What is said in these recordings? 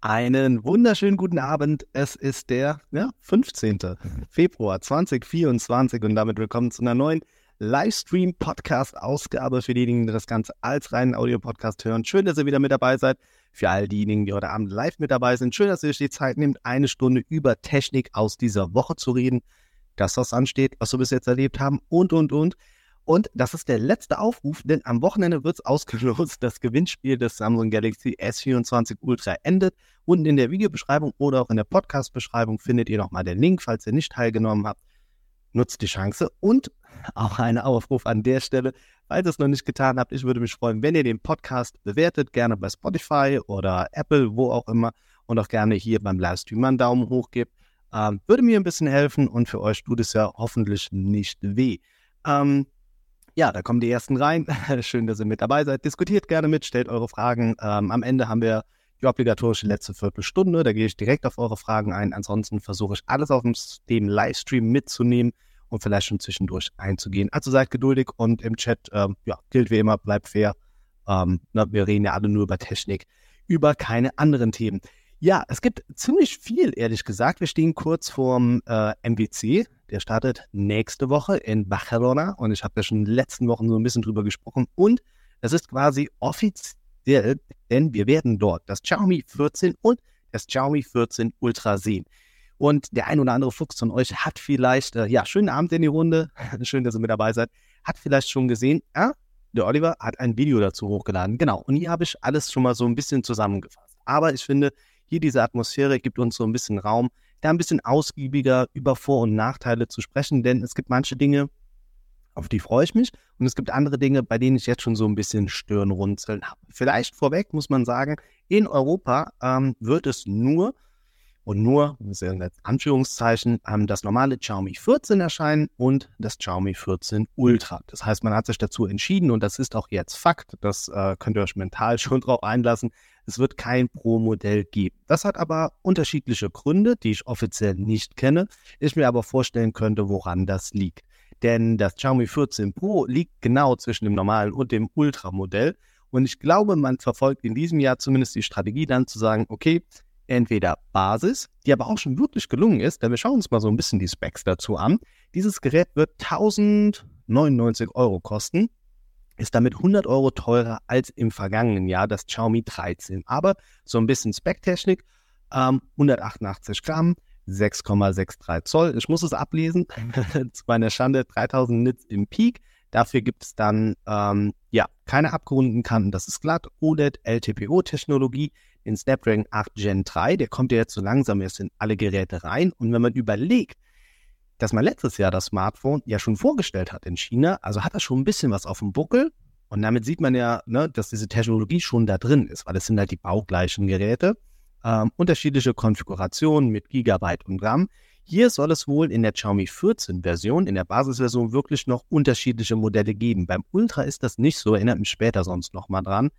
Einen wunderschönen guten Abend. Es ist der ja, 15. Februar 2024 und damit willkommen zu einer neuen Livestream-Podcast-Ausgabe für diejenigen, die das Ganze als reinen Audio-Podcast hören. Schön, dass ihr wieder mit dabei seid. Für all diejenigen, die heute Abend live mit dabei sind, schön, dass ihr euch die Zeit nehmt, eine Stunde über Technik aus dieser Woche zu reden. Das, was ansteht, was wir bis jetzt erlebt haben und, und, und. Und das ist der letzte Aufruf, denn am Wochenende wird es ausgelost. Das Gewinnspiel des Samsung Galaxy S24 Ultra endet. Unten in der Videobeschreibung oder auch in der Podcast-Beschreibung findet ihr nochmal den Link, falls ihr nicht teilgenommen habt. Nutzt die Chance und auch ein Aufruf an der Stelle, falls ihr es noch nicht getan habt. Ich würde mich freuen, wenn ihr den Podcast bewertet, gerne bei Spotify oder Apple, wo auch immer, und auch gerne hier beim Livestream einen Daumen hoch gebt. Ähm, würde mir ein bisschen helfen und für euch tut es ja hoffentlich nicht weh. Ähm, ja, da kommen die ersten rein. Schön, dass ihr mit dabei seid. Diskutiert gerne mit, stellt eure Fragen. Ähm, am Ende haben wir die obligatorische letzte Viertelstunde. Da gehe ich direkt auf eure Fragen ein. Ansonsten versuche ich alles auf dem Livestream mitzunehmen und vielleicht schon zwischendurch einzugehen. Also seid geduldig und im Chat, ähm, ja, gilt wie immer, bleibt fair. Ähm, na, wir reden ja alle nur über Technik, über keine anderen Themen. Ja, es gibt ziemlich viel, ehrlich gesagt. Wir stehen kurz vorm äh, MWC. Der startet nächste Woche in Barcelona und ich habe ja schon in den letzten Wochen so ein bisschen drüber gesprochen. Und das ist quasi offiziell, denn wir werden dort das Xiaomi 14 und das Xiaomi 14 Ultra sehen. Und der ein oder andere Fuchs von euch hat vielleicht, äh, ja, schönen Abend in die Runde, schön, dass ihr mit dabei seid, hat vielleicht schon gesehen, ja, der Oliver hat ein Video dazu hochgeladen. Genau, und hier habe ich alles schon mal so ein bisschen zusammengefasst. Aber ich finde, hier diese Atmosphäre gibt uns so ein bisschen Raum, da ein bisschen ausgiebiger über Vor- und Nachteile zu sprechen, denn es gibt manche Dinge, auf die freue ich mich. Und es gibt andere Dinge, bei denen ich jetzt schon so ein bisschen Stirnrunzeln habe. Vielleicht vorweg muss man sagen, in Europa ähm, wird es nur und nur, das ja Anführungszeichen, ähm, das normale Xiaomi 14 erscheinen und das Xiaomi 14 Ultra. Das heißt, man hat sich dazu entschieden und das ist auch jetzt Fakt, das äh, könnt ihr euch mental schon drauf einlassen, es wird kein Pro-Modell geben. Das hat aber unterschiedliche Gründe, die ich offiziell nicht kenne, ich mir aber vorstellen könnte, woran das liegt. Denn das Xiaomi 14 Pro liegt genau zwischen dem normalen und dem Ultra-Modell. Und ich glaube, man verfolgt in diesem Jahr zumindest die Strategie dann zu sagen, okay, entweder Basis, die aber auch schon wirklich gelungen ist, denn wir schauen uns mal so ein bisschen die Specs dazu an. Dieses Gerät wird 1099 Euro kosten, ist damit 100 Euro teurer als im vergangenen Jahr das Xiaomi 13. Aber so ein bisschen Specktechnik, ähm, 188 Gramm, 6,63 Zoll. Ich muss es ablesen, zu meiner Schande 3000 Nits im Peak. Dafür gibt es dann ähm, ja keine abgerundeten Kanten, das ist glatt. OLED LTPO-Technologie, in Snapdragon 8 Gen 3. Der kommt ja jetzt so langsam erst in alle Geräte rein. Und wenn man überlegt, dass man letztes Jahr das Smartphone ja schon vorgestellt hat in China, also hat er schon ein bisschen was auf dem Buckel. Und damit sieht man ja, ne, dass diese Technologie schon da drin ist, weil es sind halt die baugleichen Geräte. Ähm, unterschiedliche Konfigurationen mit Gigabyte und RAM. Hier soll es wohl in der Xiaomi 14 Version, in der Basisversion wirklich noch unterschiedliche Modelle geben. Beim Ultra ist das nicht so, erinnert mich später sonst nochmal dran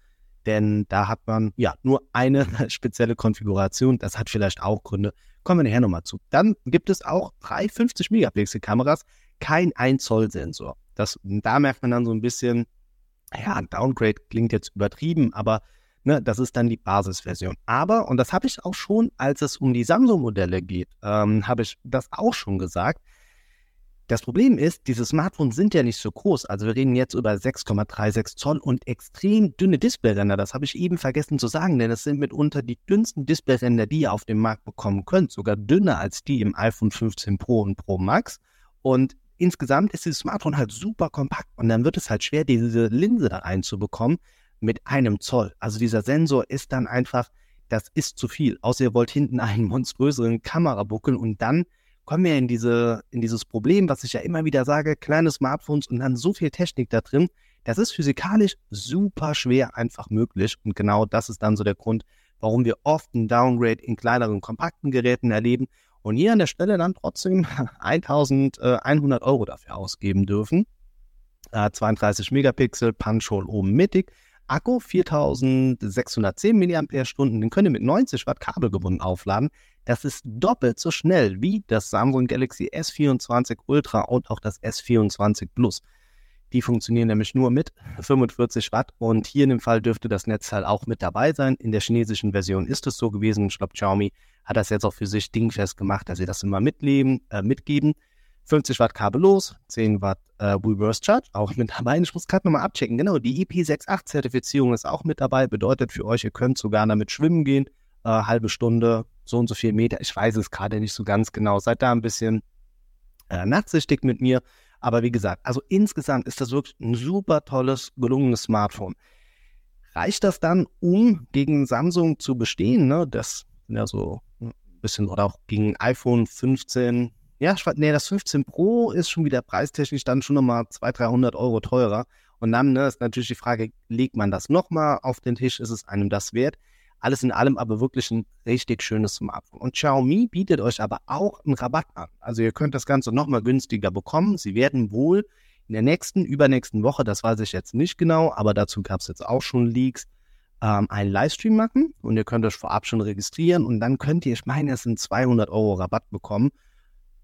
denn da hat man ja nur eine spezielle Konfiguration. Das hat vielleicht auch Gründe. Kommen wir nachher nochmal zu. Dann gibt es auch drei 50 Megapixel Kameras, kein 1 Zoll Sensor. Das, da merkt man dann so ein bisschen, ja, Downgrade klingt jetzt übertrieben, aber ne, das ist dann die Basisversion. Aber, und das habe ich auch schon, als es um die Samsung-Modelle geht, ähm, habe ich das auch schon gesagt, das Problem ist, diese Smartphones sind ja nicht so groß. Also wir reden jetzt über 6,36 Zoll und extrem dünne Displayränder. Das habe ich eben vergessen zu sagen, denn es sind mitunter die dünnsten Displayränder, die ihr auf dem Markt bekommen könnt. Sogar dünner als die im iPhone 15 Pro und Pro Max. Und insgesamt ist dieses Smartphone halt super kompakt und dann wird es halt schwer, diese Linse da reinzubekommen mit einem Zoll. Also dieser Sensor ist dann einfach, das ist zu viel. Außer ihr wollt hinten einen monströseren Kamerabuckel und dann kommen wir in diese, in dieses Problem, was ich ja immer wieder sage, kleine Smartphones und dann so viel Technik da drin. Das ist physikalisch super schwer einfach möglich. Und genau das ist dann so der Grund, warum wir oft ein Downgrade in kleineren, kompakten Geräten erleben und hier an der Stelle dann trotzdem 1100 Euro dafür ausgeben dürfen. Äh, 32 Megapixel, Punch-Hole oben mittig, Akku 4610 mAh, den könnt ihr mit 90 Watt kabelgebunden aufladen. Das ist doppelt so schnell wie das Samsung Galaxy S24 Ultra und auch das S24 Plus. Die funktionieren nämlich nur mit 45 Watt und hier in dem Fall dürfte das Netzteil auch mit dabei sein. In der chinesischen Version ist es so gewesen. Ich glaube, Xiaomi hat das jetzt auch für sich dingfest gemacht, dass sie das immer mitleben, äh, mitgeben. 50 Watt kabellos, 10 Watt äh, Reverse Charge, auch mit dabei. Ich muss gerade nochmal abchecken. Genau, die IP68-Zertifizierung ist auch mit dabei. Bedeutet für euch, ihr könnt sogar damit schwimmen gehen. Äh, halbe Stunde, so und so viel Meter. Ich weiß es gerade nicht so ganz genau. Seid da ein bisschen äh, nachsichtig mit mir. Aber wie gesagt, also insgesamt ist das wirklich ein super tolles, gelungenes Smartphone. Reicht das dann, um gegen Samsung zu bestehen? Ne? Das sind ja so ein bisschen, oder auch gegen iPhone 15, ja, nee, das 15 Pro ist schon wieder preistechnisch dann schon nochmal 200, 300 Euro teurer. Und dann ne, ist natürlich die Frage, legt man das nochmal auf den Tisch? Ist es einem das wert? Alles in allem aber wirklich ein richtig schönes Smartphone. Und Xiaomi bietet euch aber auch einen Rabatt an. Also ihr könnt das Ganze nochmal günstiger bekommen. Sie werden wohl in der nächsten, übernächsten Woche, das weiß ich jetzt nicht genau, aber dazu gab es jetzt auch schon Leaks, ähm, einen Livestream machen und ihr könnt euch vorab schon registrieren und dann könnt ihr, ich meine, es sind 200 Euro Rabatt bekommen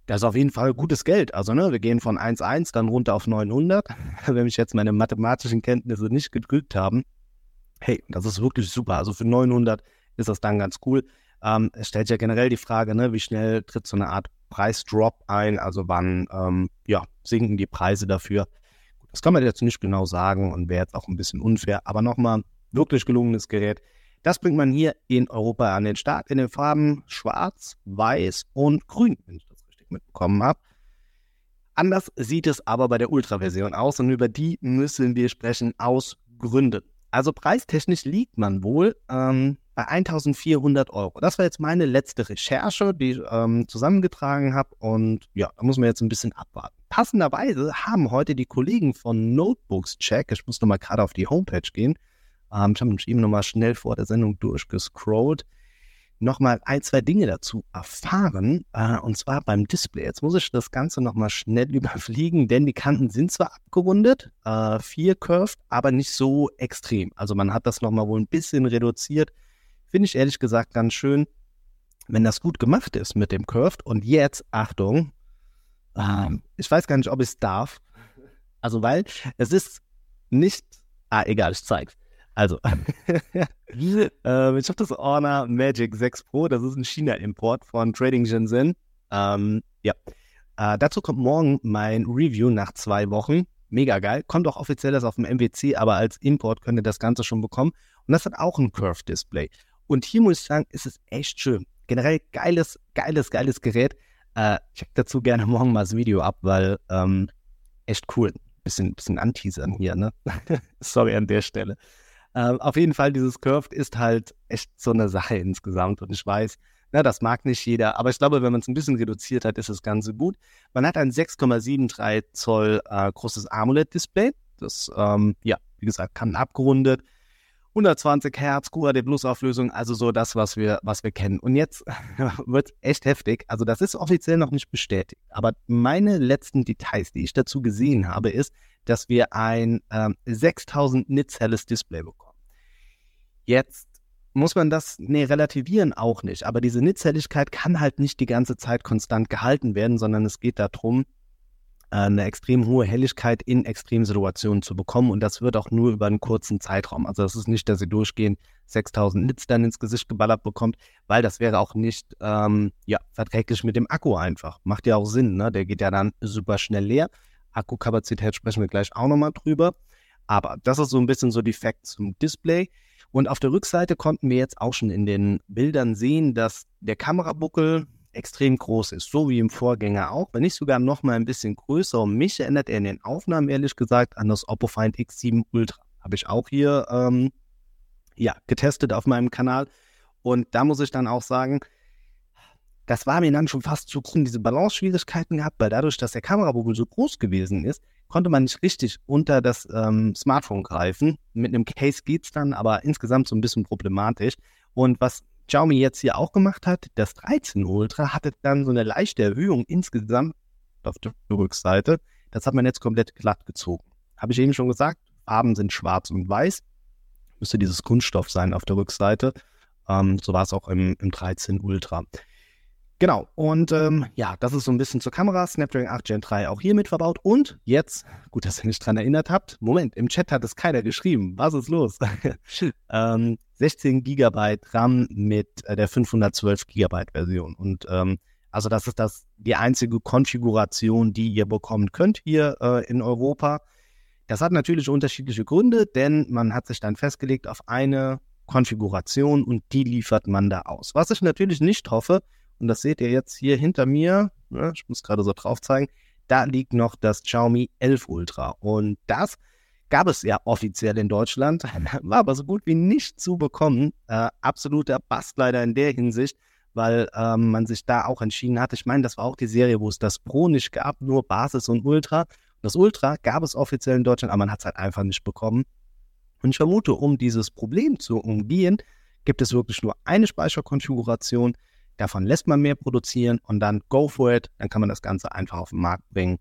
das ist auf jeden Fall gutes Geld. Also, ne, wir gehen von 1,1 dann runter auf 900. Wenn mich jetzt meine mathematischen Kenntnisse nicht getrügt haben, hey, das ist wirklich super. Also für 900 ist das dann ganz cool. Ähm, es stellt ja generell die Frage, ne, wie schnell tritt so eine Art Preisdrop ein? Also wann, ähm, ja, sinken die Preise dafür? Das kann man jetzt nicht genau sagen und wäre jetzt auch ein bisschen unfair. Aber nochmal, wirklich gelungenes Gerät. Das bringt man hier in Europa an den Start in den Farben Schwarz, Weiß und Grün, wenn ich mitbekommen habe. Anders sieht es aber bei der Ultra-Version aus und über die müssen wir sprechen aus Gründen. Also preistechnisch liegt man wohl ähm, bei 1400 Euro. Das war jetzt meine letzte Recherche, die ich ähm, zusammengetragen habe und ja, da muss man jetzt ein bisschen abwarten. Passenderweise haben heute die Kollegen von Notebooks Check, ich muss nochmal gerade auf die Homepage gehen, ähm, ich habe mich eben nochmal schnell vor der Sendung durchgescrollt, nochmal ein, zwei Dinge dazu erfahren, äh, und zwar beim Display. Jetzt muss ich das Ganze nochmal schnell überfliegen, denn die Kanten sind zwar abgerundet, äh, vier curved, aber nicht so extrem. Also man hat das nochmal wohl ein bisschen reduziert. Finde ich ehrlich gesagt ganz schön, wenn das gut gemacht ist mit dem curved. Und jetzt, Achtung, äh, ich weiß gar nicht, ob ich es darf. Also weil es ist nicht, ah egal, ich zeig's. Also, äh, ich habe das Honor Magic 6 Pro, das ist ein China-Import von Trading Shenzhen. Ähm, ja, äh, dazu kommt morgen mein Review nach zwei Wochen. Mega geil. Kommt auch offiziell das auf dem MWC, aber als Import könnt ihr das Ganze schon bekommen. Und das hat auch ein Curve-Display. Und hier muss ich sagen, ist es echt schön. Generell geiles, geiles, geiles Gerät. Äh, check dazu gerne morgen mal das Video ab, weil ähm, echt cool. Bisschen, bisschen anteasern hier, ne? Sorry an der Stelle. Ähm, auf jeden Fall, dieses Curved ist halt echt so eine Sache insgesamt. Und ich weiß, na, das mag nicht jeder, aber ich glaube, wenn man es ein bisschen reduziert hat, ist das Ganze gut. Man hat ein 6,73 Zoll äh, großes AMOLED-Display. Das, ähm, ja, wie gesagt, kann abgerundet. 120 Hertz, QHD Plus Auflösung, also so das, was wir, was wir kennen. Und jetzt wird echt heftig. Also das ist offiziell noch nicht bestätigt. Aber meine letzten Details, die ich dazu gesehen habe, ist, dass wir ein ähm, 6000 Nits helles Display bekommen. Jetzt muss man das, nee, relativieren auch nicht. Aber diese Nitzhelligkeit kann halt nicht die ganze Zeit konstant gehalten werden, sondern es geht darum, äh, eine extrem hohe Helligkeit in Extremsituationen zu bekommen. Und das wird auch nur über einen kurzen Zeitraum. Also das ist nicht, dass ihr durchgehend 6000 Nits dann ins Gesicht geballert bekommt, weil das wäre auch nicht ähm, ja, verträglich mit dem Akku einfach. Macht ja auch Sinn, ne? Der geht ja dann super schnell leer. Akkukapazität sprechen wir gleich auch nochmal drüber. Aber das ist so ein bisschen so die Facts zum Display. Und auf der Rückseite konnten wir jetzt auch schon in den Bildern sehen, dass der Kamerabuckel extrem groß ist, so wie im Vorgänger auch, wenn nicht sogar noch mal ein bisschen größer. Und mich erinnert er in den Aufnahmen ehrlich gesagt an das Oppo Find X7 Ultra. Habe ich auch hier ähm, ja, getestet auf meinem Kanal. Und da muss ich dann auch sagen, das war mir dann schon fast zu groß, diese Balance-Schwierigkeiten gehabt, weil dadurch, dass der Kamerabogel so groß gewesen ist, konnte man nicht richtig unter das ähm, Smartphone greifen. Mit einem Case geht's dann, aber insgesamt so ein bisschen problematisch. Und was Xiaomi jetzt hier auch gemacht hat, das 13 Ultra hatte dann so eine leichte Erhöhung insgesamt auf der Rückseite. Das hat man jetzt komplett glatt gezogen. Habe ich eben schon gesagt, Farben sind schwarz und weiß. Müsste dieses Kunststoff sein auf der Rückseite. Ähm, so war es auch im, im 13 Ultra. Genau, und ähm, ja, das ist so ein bisschen zur Kamera. Snapdragon 8 Gen 3 auch hier mit verbaut. Und jetzt, gut, dass ihr mich dran erinnert habt, Moment, im Chat hat es keiner geschrieben. Was ist los? ähm, 16 GB RAM mit äh, der 512 GB Version. Und ähm, also das ist das die einzige Konfiguration, die ihr bekommen könnt hier äh, in Europa. Das hat natürlich unterschiedliche Gründe, denn man hat sich dann festgelegt auf eine Konfiguration und die liefert man da aus. Was ich natürlich nicht hoffe, und das seht ihr jetzt hier hinter mir. Ja, ich muss gerade so drauf zeigen. Da liegt noch das Xiaomi 11 Ultra. Und das gab es ja offiziell in Deutschland, war aber so gut wie nicht zu bekommen. Äh, absoluter Bast leider in der Hinsicht, weil ähm, man sich da auch entschieden hat. Ich meine, das war auch die Serie, wo es das Pro nicht gab, nur Basis und Ultra. Das Ultra gab es offiziell in Deutschland, aber man hat es halt einfach nicht bekommen. Und ich vermute, um dieses Problem zu umgehen, gibt es wirklich nur eine Speicherkonfiguration, Davon lässt man mehr produzieren und dann go for it. Dann kann man das Ganze einfach auf den Markt bringen.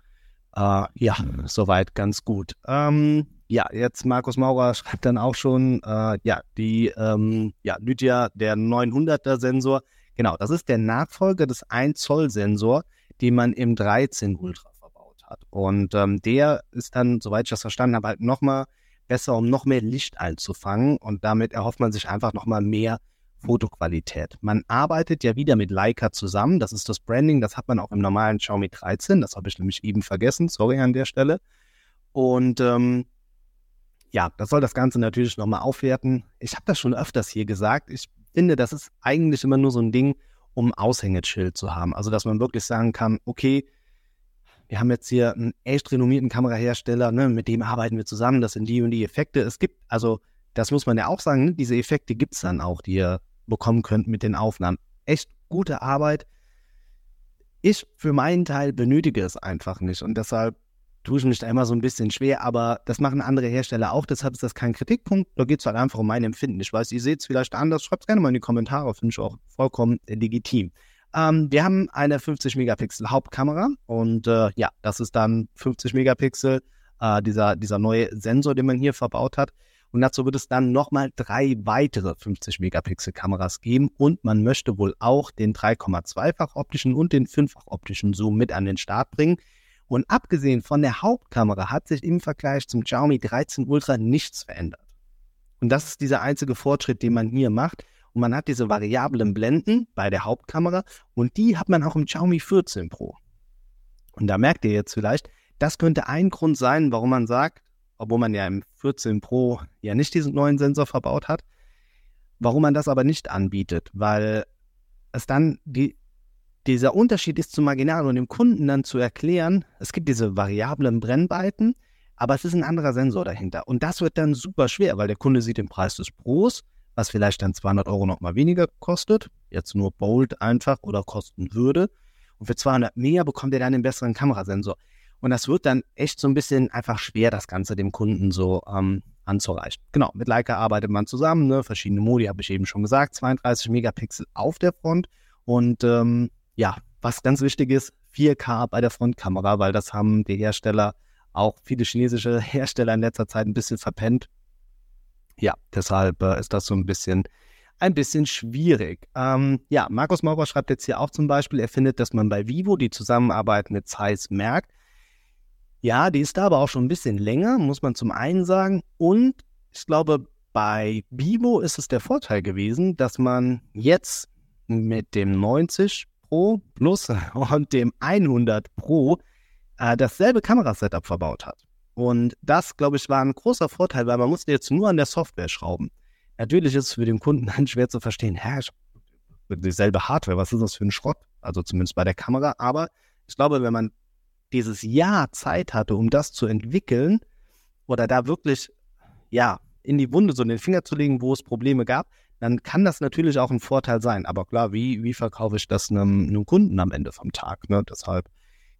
Äh, ja, soweit ganz gut. Ähm, ja, jetzt Markus Maurer schreibt dann auch schon, äh, ja, die ähm, ja, Lydia, der 900er Sensor. Genau, das ist der Nachfolger des 1 Zoll Sensor, den man im 13 Ultra verbaut hat. Und ähm, der ist dann, soweit ich das verstanden habe, halt nochmal besser, um noch mehr Licht einzufangen. Und damit erhofft man sich einfach nochmal mehr Fotoqualität. Man arbeitet ja wieder mit Leica zusammen. Das ist das Branding. Das hat man auch im normalen Xiaomi 13. Das habe ich nämlich eben vergessen. Sorry an der Stelle. Und ähm, ja, das soll das Ganze natürlich nochmal aufwerten. Ich habe das schon öfters hier gesagt. Ich finde, das ist eigentlich immer nur so ein Ding, um Aushängeschild zu haben. Also, dass man wirklich sagen kann, okay, wir haben jetzt hier einen echt renommierten Kamerahersteller, ne, mit dem arbeiten wir zusammen, das sind die und die Effekte. Es gibt, also, das muss man ja auch sagen, ne, diese Effekte gibt es dann auch, die ihr bekommen könnt mit den Aufnahmen. Echt gute Arbeit. Ich für meinen Teil benötige es einfach nicht und deshalb tue ich mich da immer so ein bisschen schwer, aber das machen andere Hersteller auch, deshalb ist das kein Kritikpunkt. Da geht es halt einfach um mein Empfinden. Ich weiß, ihr seht es vielleicht anders. Schreibt es gerne mal in die Kommentare, finde ich auch vollkommen legitim. Ähm, wir haben eine 50 Megapixel Hauptkamera und äh, ja, das ist dann 50 Megapixel, äh, dieser, dieser neue Sensor, den man hier verbaut hat. Und dazu wird es dann nochmal drei weitere 50 Megapixel Kameras geben und man möchte wohl auch den 3,2-fach optischen und den 5-fach optischen Zoom mit an den Start bringen. Und abgesehen von der Hauptkamera hat sich im Vergleich zum Xiaomi 13 Ultra nichts verändert. Und das ist dieser einzige Fortschritt, den man hier macht. Und man hat diese variablen Blenden bei der Hauptkamera und die hat man auch im Xiaomi 14 Pro. Und da merkt ihr jetzt vielleicht, das könnte ein Grund sein, warum man sagt, obwohl man ja im 14 Pro ja nicht diesen neuen Sensor verbaut hat. Warum man das aber nicht anbietet, weil es dann die, dieser Unterschied ist zu marginal und dem Kunden dann zu erklären, es gibt diese variablen Brennweiten, aber es ist ein anderer Sensor dahinter. Und das wird dann super schwer, weil der Kunde sieht den Preis des Pros, was vielleicht dann 200 Euro nochmal weniger kostet, jetzt nur Bold einfach oder kosten würde. Und für 200 mehr bekommt er dann den besseren Kamerasensor. Und das wird dann echt so ein bisschen einfach schwer, das Ganze dem Kunden so ähm, anzureichen. Genau, mit Leica arbeitet man zusammen, ne? verschiedene Modi, habe ich eben schon gesagt, 32 Megapixel auf der Front und ähm, ja, was ganz wichtig ist, 4K bei der Frontkamera, weil das haben die Hersteller, auch viele chinesische Hersteller in letzter Zeit ein bisschen verpennt. Ja, deshalb äh, ist das so ein bisschen ein bisschen schwierig. Ähm, ja, Markus Maurer schreibt jetzt hier auch zum Beispiel, er findet, dass man bei Vivo die Zusammenarbeit mit Zeiss merkt. Ja, die ist da aber auch schon ein bisschen länger, muss man zum einen sagen. Und ich glaube, bei Bibo ist es der Vorteil gewesen, dass man jetzt mit dem 90 Pro Plus und dem 100 Pro äh, dasselbe Kamerasetup verbaut hat. Und das, glaube ich, war ein großer Vorteil, weil man musste jetzt nur an der Software schrauben. Natürlich ist es für den Kunden dann schwer zu verstehen, hä, ich dieselbe Hardware, was ist das für ein Schrott? Also zumindest bei der Kamera. Aber ich glaube, wenn man dieses Jahr Zeit hatte, um das zu entwickeln oder da wirklich, ja, in die Wunde so den Finger zu legen, wo es Probleme gab, dann kann das natürlich auch ein Vorteil sein. Aber klar, wie, wie verkaufe ich das einem, einem Kunden am Ende vom Tag? Ne? Deshalb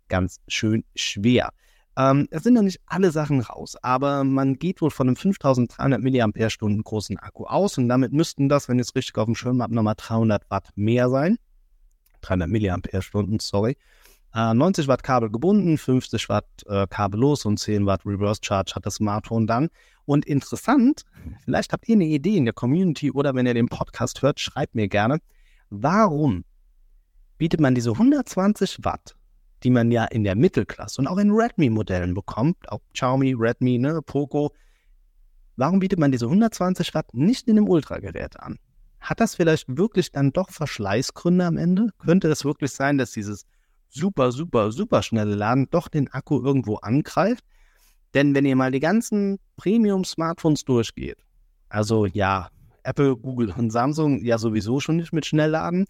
ganz schön schwer. Ähm, es sind noch nicht alle Sachen raus, aber man geht wohl von einem 5300 mAh großen Akku aus und damit müssten das, wenn ich es richtig auf dem Schirm habe, nochmal 300 Watt mehr sein. 300 mAh, sorry. 90 äh, Watt Kabel gebunden, 50 Watt äh, kabellos und 10 Watt Reverse Charge hat das Smartphone dann. Und interessant, vielleicht habt ihr eine Idee in der Community oder wenn ihr den Podcast hört, schreibt mir gerne, warum bietet man diese 120 Watt, die man ja in der Mittelklasse und auch in Redmi-Modellen bekommt, auch Xiaomi, Redmi, ne, Poco. Warum bietet man diese 120 Watt nicht in dem Ultragerät an? Hat das vielleicht wirklich dann doch Verschleißgründe am Ende? Könnte es wirklich sein, dass dieses super, super, super schnelle Laden doch den Akku irgendwo angreift? Denn wenn ihr mal die ganzen Premium-Smartphones durchgeht, also ja, Apple, Google und Samsung ja sowieso schon nicht mit Schnellladen,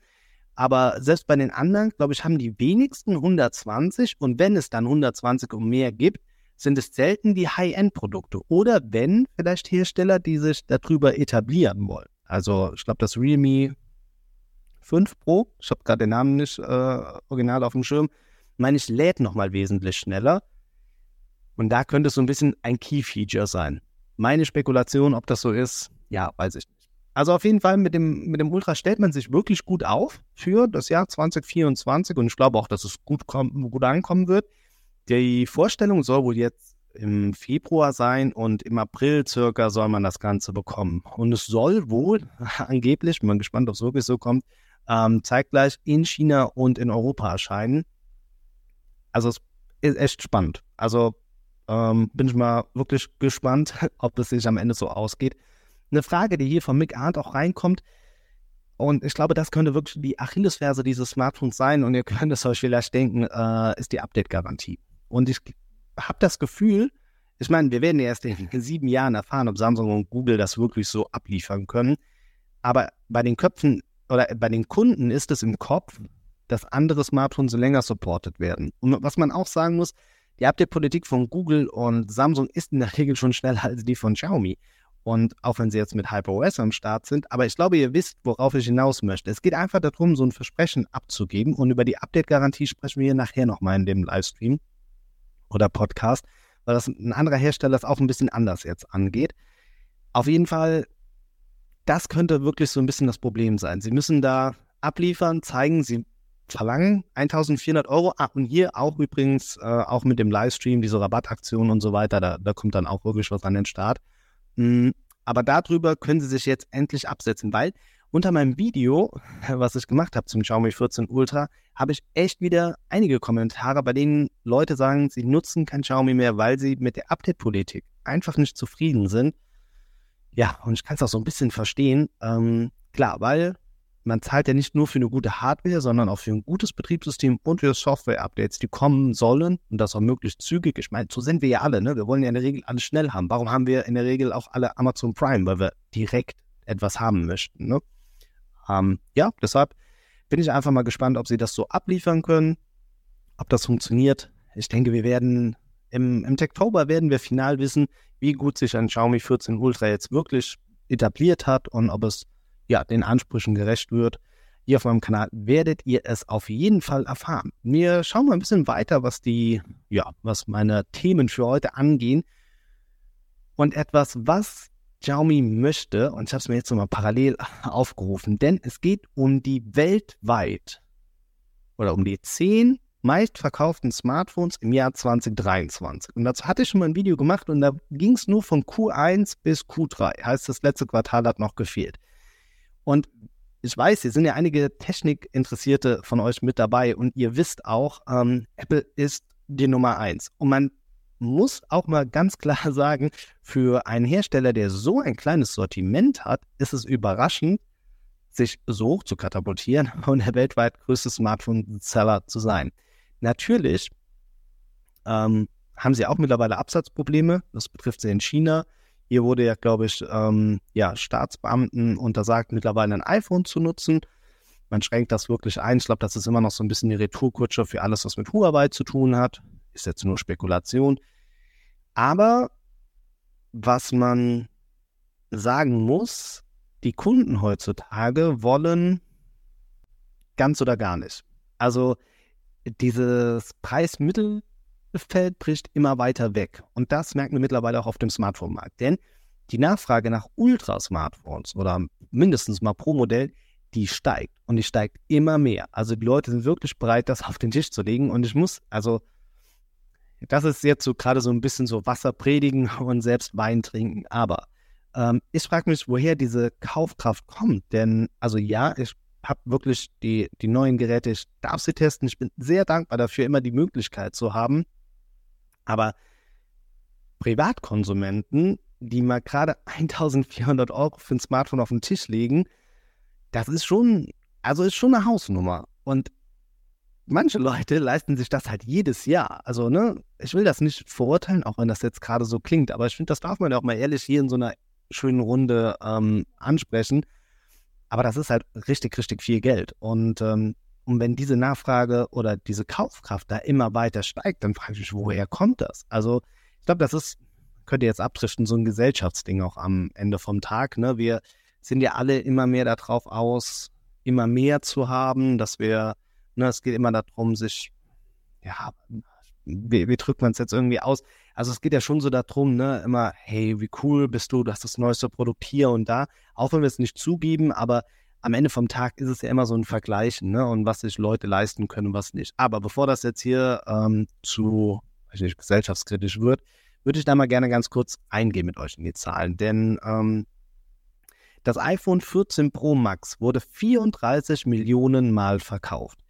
aber selbst bei den anderen, glaube ich, haben die wenigsten 120 und wenn es dann 120 und mehr gibt, sind es selten die High-End-Produkte oder wenn vielleicht Hersteller, die sich darüber etablieren wollen. Also ich glaube, das Realme 5 Pro, ich habe gerade den Namen nicht äh, original auf dem Schirm, meine ich, lädt nochmal wesentlich schneller. Und da könnte es so ein bisschen ein Key-Feature sein. Meine Spekulation, ob das so ist, ja, weiß ich nicht. Also auf jeden Fall mit dem, mit dem Ultra stellt man sich wirklich gut auf für das Jahr 2024 und ich glaube auch, dass es gut, gut ankommen wird. Die Vorstellung soll wohl jetzt im Februar sein und im April circa soll man das Ganze bekommen. Und es soll wohl angeblich, bin mal gespannt, ob es wirklich so kommt, ähm, zeitgleich in China und in Europa erscheinen. Also es ist echt spannend. Also ähm, bin ich mal wirklich gespannt, ob es sich am Ende so ausgeht. Eine Frage, die hier von Mick Arndt auch reinkommt, und ich glaube, das könnte wirklich die Achillesferse dieses Smartphones sein. Und ihr könnt es euch vielleicht denken, äh, ist die Update-Garantie. Und ich habe das Gefühl, ich meine, wir werden erst in sieben Jahren erfahren, ob Samsung und Google das wirklich so abliefern können. Aber bei den Köpfen oder bei den Kunden ist es im Kopf, dass andere Smartphones länger supported werden. Und was man auch sagen muss, die Update-Politik von Google und Samsung ist in der Regel schon schneller als die von Xiaomi. Und auch wenn sie jetzt mit HyperOS am Start sind, aber ich glaube, ihr wisst, worauf ich hinaus möchte. Es geht einfach darum, so ein Versprechen abzugeben. Und über die Update-Garantie sprechen wir hier nachher nochmal in dem Livestream oder Podcast, weil das ein anderer Hersteller das auch ein bisschen anders jetzt angeht. Auf jeden Fall, das könnte wirklich so ein bisschen das Problem sein. Sie müssen da abliefern, zeigen, sie verlangen 1400 Euro. Ah, und hier auch übrigens, äh, auch mit dem Livestream, diese Rabattaktion und so weiter, da, da kommt dann auch wirklich was an den Start. Mhm, aber darüber können Sie sich jetzt endlich absetzen, weil unter meinem Video, was ich gemacht habe zum Xiaomi 14 Ultra, habe ich echt wieder einige Kommentare, bei denen Leute sagen, sie nutzen kein Xiaomi mehr, weil sie mit der Update-Politik einfach nicht zufrieden sind. Ja, und ich kann es auch so ein bisschen verstehen. Ähm, klar, weil man zahlt ja nicht nur für eine gute Hardware, sondern auch für ein gutes Betriebssystem und für Software-Updates, die kommen sollen und das auch möglichst zügig. Ich meine, so sind wir ja alle, ne? Wir wollen ja in der Regel alles schnell haben. Warum haben wir in der Regel auch alle Amazon Prime? Weil wir direkt etwas haben möchten, ne? Ähm, ja, deshalb bin ich einfach mal gespannt, ob sie das so abliefern können, ob das funktioniert. Ich denke, wir werden im, im Techtober werden wir final wissen, wie gut sich ein Xiaomi 14 Ultra jetzt wirklich etabliert hat und ob es ja, den Ansprüchen gerecht wird. Hier auf meinem Kanal werdet ihr es auf jeden Fall erfahren. Wir schauen mal ein bisschen weiter, was die, ja, was meine Themen für heute angehen. Und etwas, was Xiaomi möchte, und ich habe es mir jetzt nochmal parallel aufgerufen, denn es geht um die weltweit oder um die zehn meistverkauften Smartphones im Jahr 2023. Und dazu hatte ich schon mal ein Video gemacht und da ging es nur von Q1 bis Q3. Heißt, das letzte Quartal hat noch gefehlt. Und ich weiß, hier sind ja einige Technikinteressierte von euch mit dabei und ihr wisst auch, ähm, Apple ist die Nummer eins. Und man muss auch mal ganz klar sagen, für einen Hersteller, der so ein kleines Sortiment hat, ist es überraschend, sich so hoch zu katapultieren und der weltweit größte Smartphone-Seller zu sein. Natürlich ähm, haben sie auch mittlerweile Absatzprobleme. Das betrifft sie in China. Hier wurde ja, glaube ich, ähm, ja, Staatsbeamten untersagt, mittlerweile ein iPhone zu nutzen. Man schränkt das wirklich ein. Ich glaube, das ist immer noch so ein bisschen die Retourkutsche für alles, was mit Huawei zu tun hat. Ist jetzt nur Spekulation. Aber was man sagen muss, die Kunden heutzutage wollen ganz oder gar nicht. Also dieses Preismittel Feld bricht immer weiter weg. Und das merken wir mittlerweile auch auf dem Smartphone-Markt. Denn die Nachfrage nach Ultra-Smartphones oder mindestens mal pro Modell, die steigt. Und die steigt immer mehr. Also die Leute sind wirklich bereit, das auf den Tisch zu legen. Und ich muss, also, das ist jetzt so gerade so ein bisschen so Wasser predigen und selbst Wein trinken. Aber ähm, ich frage mich, woher diese Kaufkraft kommt. Denn, also ja, ich habe wirklich die, die neuen Geräte, ich darf sie testen. Ich bin sehr dankbar dafür, immer die Möglichkeit zu haben. Aber Privatkonsumenten, die mal gerade 1400 Euro für ein Smartphone auf den Tisch legen, das ist schon, also ist schon eine Hausnummer. Und manche Leute leisten sich das halt jedes Jahr. Also, ne, ich will das nicht verurteilen, auch wenn das jetzt gerade so klingt, aber ich finde, das darf man ja auch mal ehrlich hier in so einer schönen Runde ähm, ansprechen. Aber das ist halt richtig, richtig viel Geld. Und, ähm, und wenn diese Nachfrage oder diese Kaufkraft da immer weiter steigt, dann frage ich mich, woher kommt das? Also, ich glaube, das ist, könnt ihr jetzt abdriften, so ein Gesellschaftsding auch am Ende vom Tag. Ne? Wir sind ja alle immer mehr darauf aus, immer mehr zu haben, dass wir Ne, es geht immer darum, sich, ja, wie, wie drückt man es jetzt irgendwie aus? Also es geht ja schon so darum, ne, immer, hey, wie cool bist du, du hast das neueste Produkt hier und da, auch wenn wir es nicht zugeben, aber am Ende vom Tag ist es ja immer so ein Vergleichen, ne, und was sich Leute leisten können und was nicht. Aber bevor das jetzt hier ähm, zu, weiß nicht, gesellschaftskritisch wird, würde ich da mal gerne ganz kurz eingehen mit euch in die Zahlen, denn ähm, das iPhone 14 Pro Max wurde 34 Millionen Mal verkauft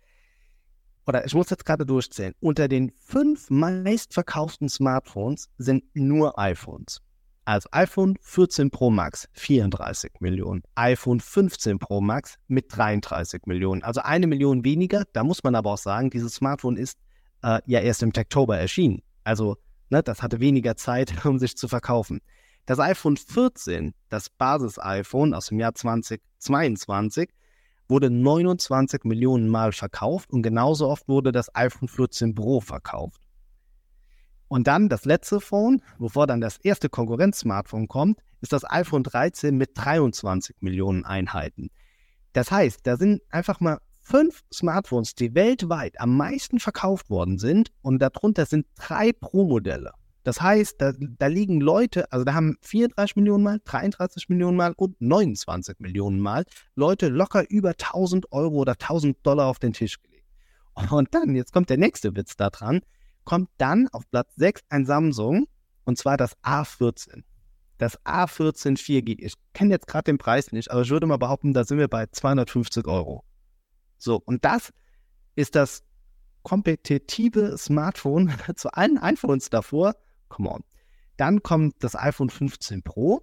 oder ich muss jetzt gerade durchzählen, unter den fünf meistverkauften Smartphones sind nur iPhones. Also iPhone 14 Pro Max 34 Millionen, iPhone 15 Pro Max mit 33 Millionen, also eine Million weniger. Da muss man aber auch sagen, dieses Smartphone ist äh, ja erst im Oktober erschienen. Also ne, das hatte weniger Zeit, um sich zu verkaufen. Das iPhone 14, das Basis-iPhone aus dem Jahr 2022, wurde 29 Millionen Mal verkauft und genauso oft wurde das iPhone 14 Pro verkauft. Und dann das letzte Phone, bevor dann das erste Konkurrenz-Smartphone kommt, ist das iPhone 13 mit 23 Millionen Einheiten. Das heißt, da sind einfach mal fünf Smartphones, die weltweit am meisten verkauft worden sind und darunter sind drei Pro-Modelle. Das heißt, da, da, liegen Leute, also da haben 34 Millionen Mal, 33 Millionen Mal und 29 Millionen Mal Leute locker über 1000 Euro oder 1000 Dollar auf den Tisch gelegt. Und dann, jetzt kommt der nächste Witz da dran, kommt dann auf Platz 6 ein Samsung und zwar das A14. Das A14 4G. Ich kenne jetzt gerade den Preis nicht, aber ich würde mal behaupten, da sind wir bei 250 Euro. So, und das ist das kompetitive Smartphone zu allen iPhones davor Come on. Dann kommt das iPhone 15 Pro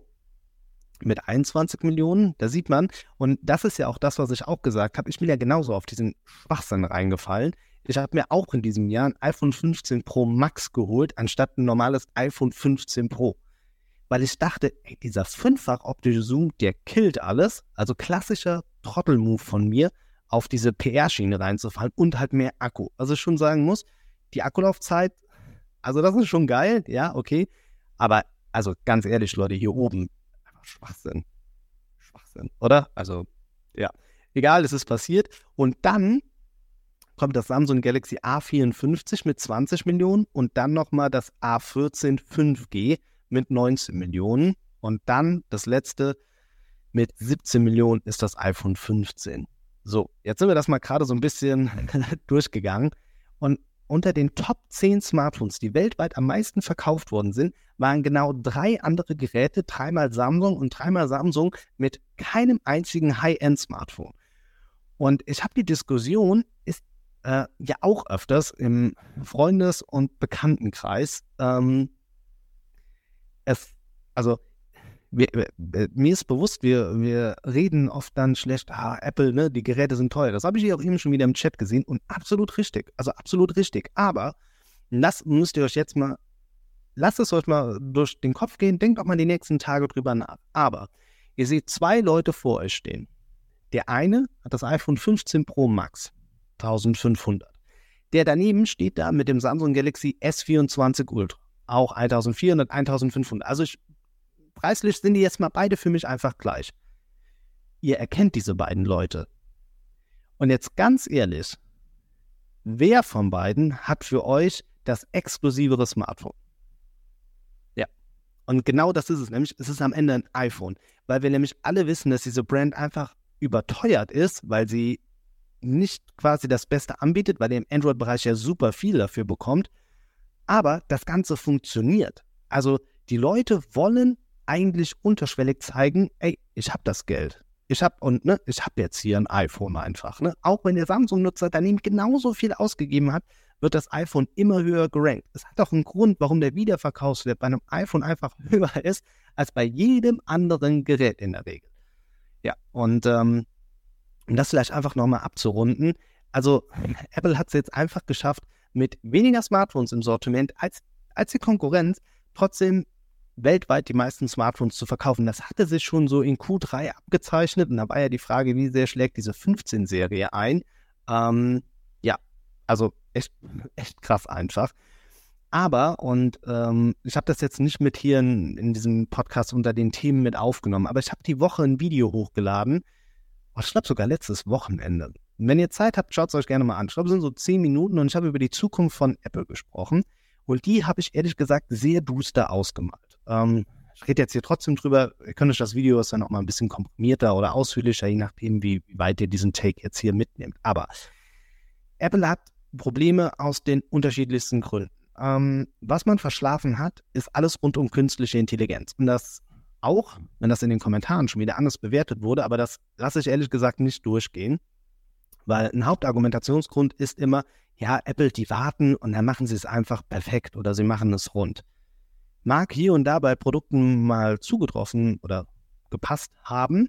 mit 21 Millionen. Da sieht man, und das ist ja auch das, was ich auch gesagt habe, ich bin ja genauso auf diesen Schwachsinn reingefallen. Ich habe mir auch in diesem Jahr ein iPhone 15 Pro Max geholt, anstatt ein normales iPhone 15 Pro. Weil ich dachte, ey, dieser fünffach optische Zoom, der killt alles. Also klassischer Trottelmove von mir, auf diese PR-Schiene reinzufallen und halt mehr Akku. Also ich schon sagen muss, die Akkulaufzeit also das ist schon geil, ja, okay. Aber also ganz ehrlich, Leute, hier oben, einfach Schwachsinn. Schwachsinn, oder? Also, ja. Egal, es ist passiert. Und dann kommt das Samsung Galaxy A54 mit 20 Millionen und dann nochmal das A14 5G mit 19 Millionen. Und dann das letzte mit 17 Millionen ist das iPhone 15. So, jetzt sind wir das mal gerade so ein bisschen durchgegangen. Und unter den Top 10 Smartphones, die weltweit am meisten verkauft worden sind, waren genau drei andere Geräte, dreimal Samsung und dreimal Samsung mit keinem einzigen High-End-Smartphone. Und ich habe die Diskussion, ist äh, ja auch öfters im Freundes- und Bekanntenkreis. Ähm, es, also wir, mir ist bewusst, wir, wir reden oft dann schlecht, ah, Apple, ne, die Geräte sind teuer. Das habe ich hier auch eben schon wieder im Chat gesehen und absolut richtig. Also absolut richtig. Aber das müsst ihr euch jetzt mal, lasst es euch mal durch den Kopf gehen, denkt auch mal die nächsten Tage drüber nach. Aber ihr seht zwei Leute vor euch stehen. Der eine hat das iPhone 15 Pro Max, 1500. Der daneben steht da mit dem Samsung Galaxy S24 Ultra, auch 1400, 1500. Also ich preislich sind die jetzt mal beide für mich einfach gleich. Ihr erkennt diese beiden Leute. Und jetzt ganz ehrlich, wer von beiden hat für euch das exklusivere Smartphone? Ja. Und genau das ist es nämlich. Es ist am Ende ein iPhone, weil wir nämlich alle wissen, dass diese Brand einfach überteuert ist, weil sie nicht quasi das Beste anbietet, weil ihr im Android-Bereich ja super viel dafür bekommt. Aber das Ganze funktioniert. Also die Leute wollen eigentlich unterschwellig zeigen, ey, ich habe das Geld. ich habe und ne, ich habe jetzt hier ein iPhone einfach. Ne? Auch wenn der Samsung-Nutzer daneben genauso viel ausgegeben hat, wird das iPhone immer höher gerankt. Es hat auch einen Grund, warum der Wiederverkaufswert bei einem iPhone einfach höher ist als bei jedem anderen Gerät in der Regel. Ja, und ähm, um das vielleicht einfach nochmal abzurunden, also Apple hat es jetzt einfach geschafft, mit weniger Smartphones im Sortiment als, als die Konkurrenz trotzdem weltweit die meisten Smartphones zu verkaufen. Das hatte sich schon so in Q3 abgezeichnet und da war ja die Frage, wie sehr schlägt diese 15-Serie ein. Ähm, ja, also echt, echt krass einfach. Aber, und ähm, ich habe das jetzt nicht mit hier in, in, diesem Podcast unter den Themen mit aufgenommen, aber ich habe die Woche ein Video hochgeladen. Oh, ich glaube sogar letztes Wochenende. wenn ihr Zeit habt, schaut es euch gerne mal an. Ich glaube, es sind so zehn Minuten und ich habe über die Zukunft von Apple gesprochen. Und die habe ich ehrlich gesagt sehr duster ausgemalt. Ähm, ich rede jetzt hier trotzdem drüber. Ihr könnt euch das Video ist dann auch mal ein bisschen komprimierter oder ausführlicher, je nachdem, wie, weit ihr diesen Take jetzt hier mitnehmt. Aber Apple hat Probleme aus den unterschiedlichsten Gründen. Ähm, was man verschlafen hat, ist alles rund um künstliche Intelligenz. Und das auch, wenn das in den Kommentaren schon wieder anders bewertet wurde, aber das lasse ich ehrlich gesagt nicht durchgehen, weil ein Hauptargumentationsgrund ist immer, ja, Apple, die warten und dann machen sie es einfach perfekt oder sie machen es rund. Mag hier und da bei Produkten mal zugetroffen oder gepasst haben,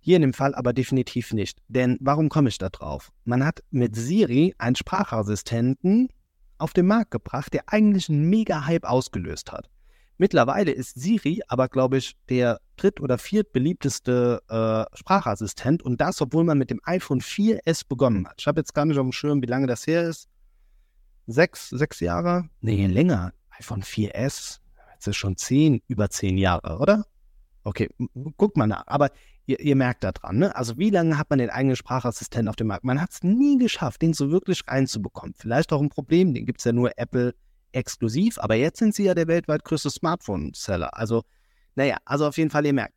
hier in dem Fall aber definitiv nicht. Denn warum komme ich da drauf? Man hat mit Siri einen Sprachassistenten auf den Markt gebracht, der eigentlich einen Mega-Hype ausgelöst hat. Mittlerweile ist Siri aber, glaube ich, der dritt- oder viertbeliebteste äh, Sprachassistent und das, obwohl man mit dem iPhone 4S begonnen hat. Ich habe jetzt gar nicht auf dem Schirm, wie lange das her ist. Sechs, sechs Jahre? Nee, länger. iPhone 4S, jetzt ist schon zehn, über zehn Jahre, oder? Okay, guck mal nach. Aber ihr, ihr merkt da dran, ne? Also wie lange hat man den eigenen Sprachassistenten auf dem Markt? Man hat es nie geschafft, den so wirklich reinzubekommen. Vielleicht auch ein Problem, den gibt es ja nur Apple exklusiv, aber jetzt sind sie ja der weltweit größte Smartphone-Seller. Also, naja, also auf jeden Fall, ihr merkt,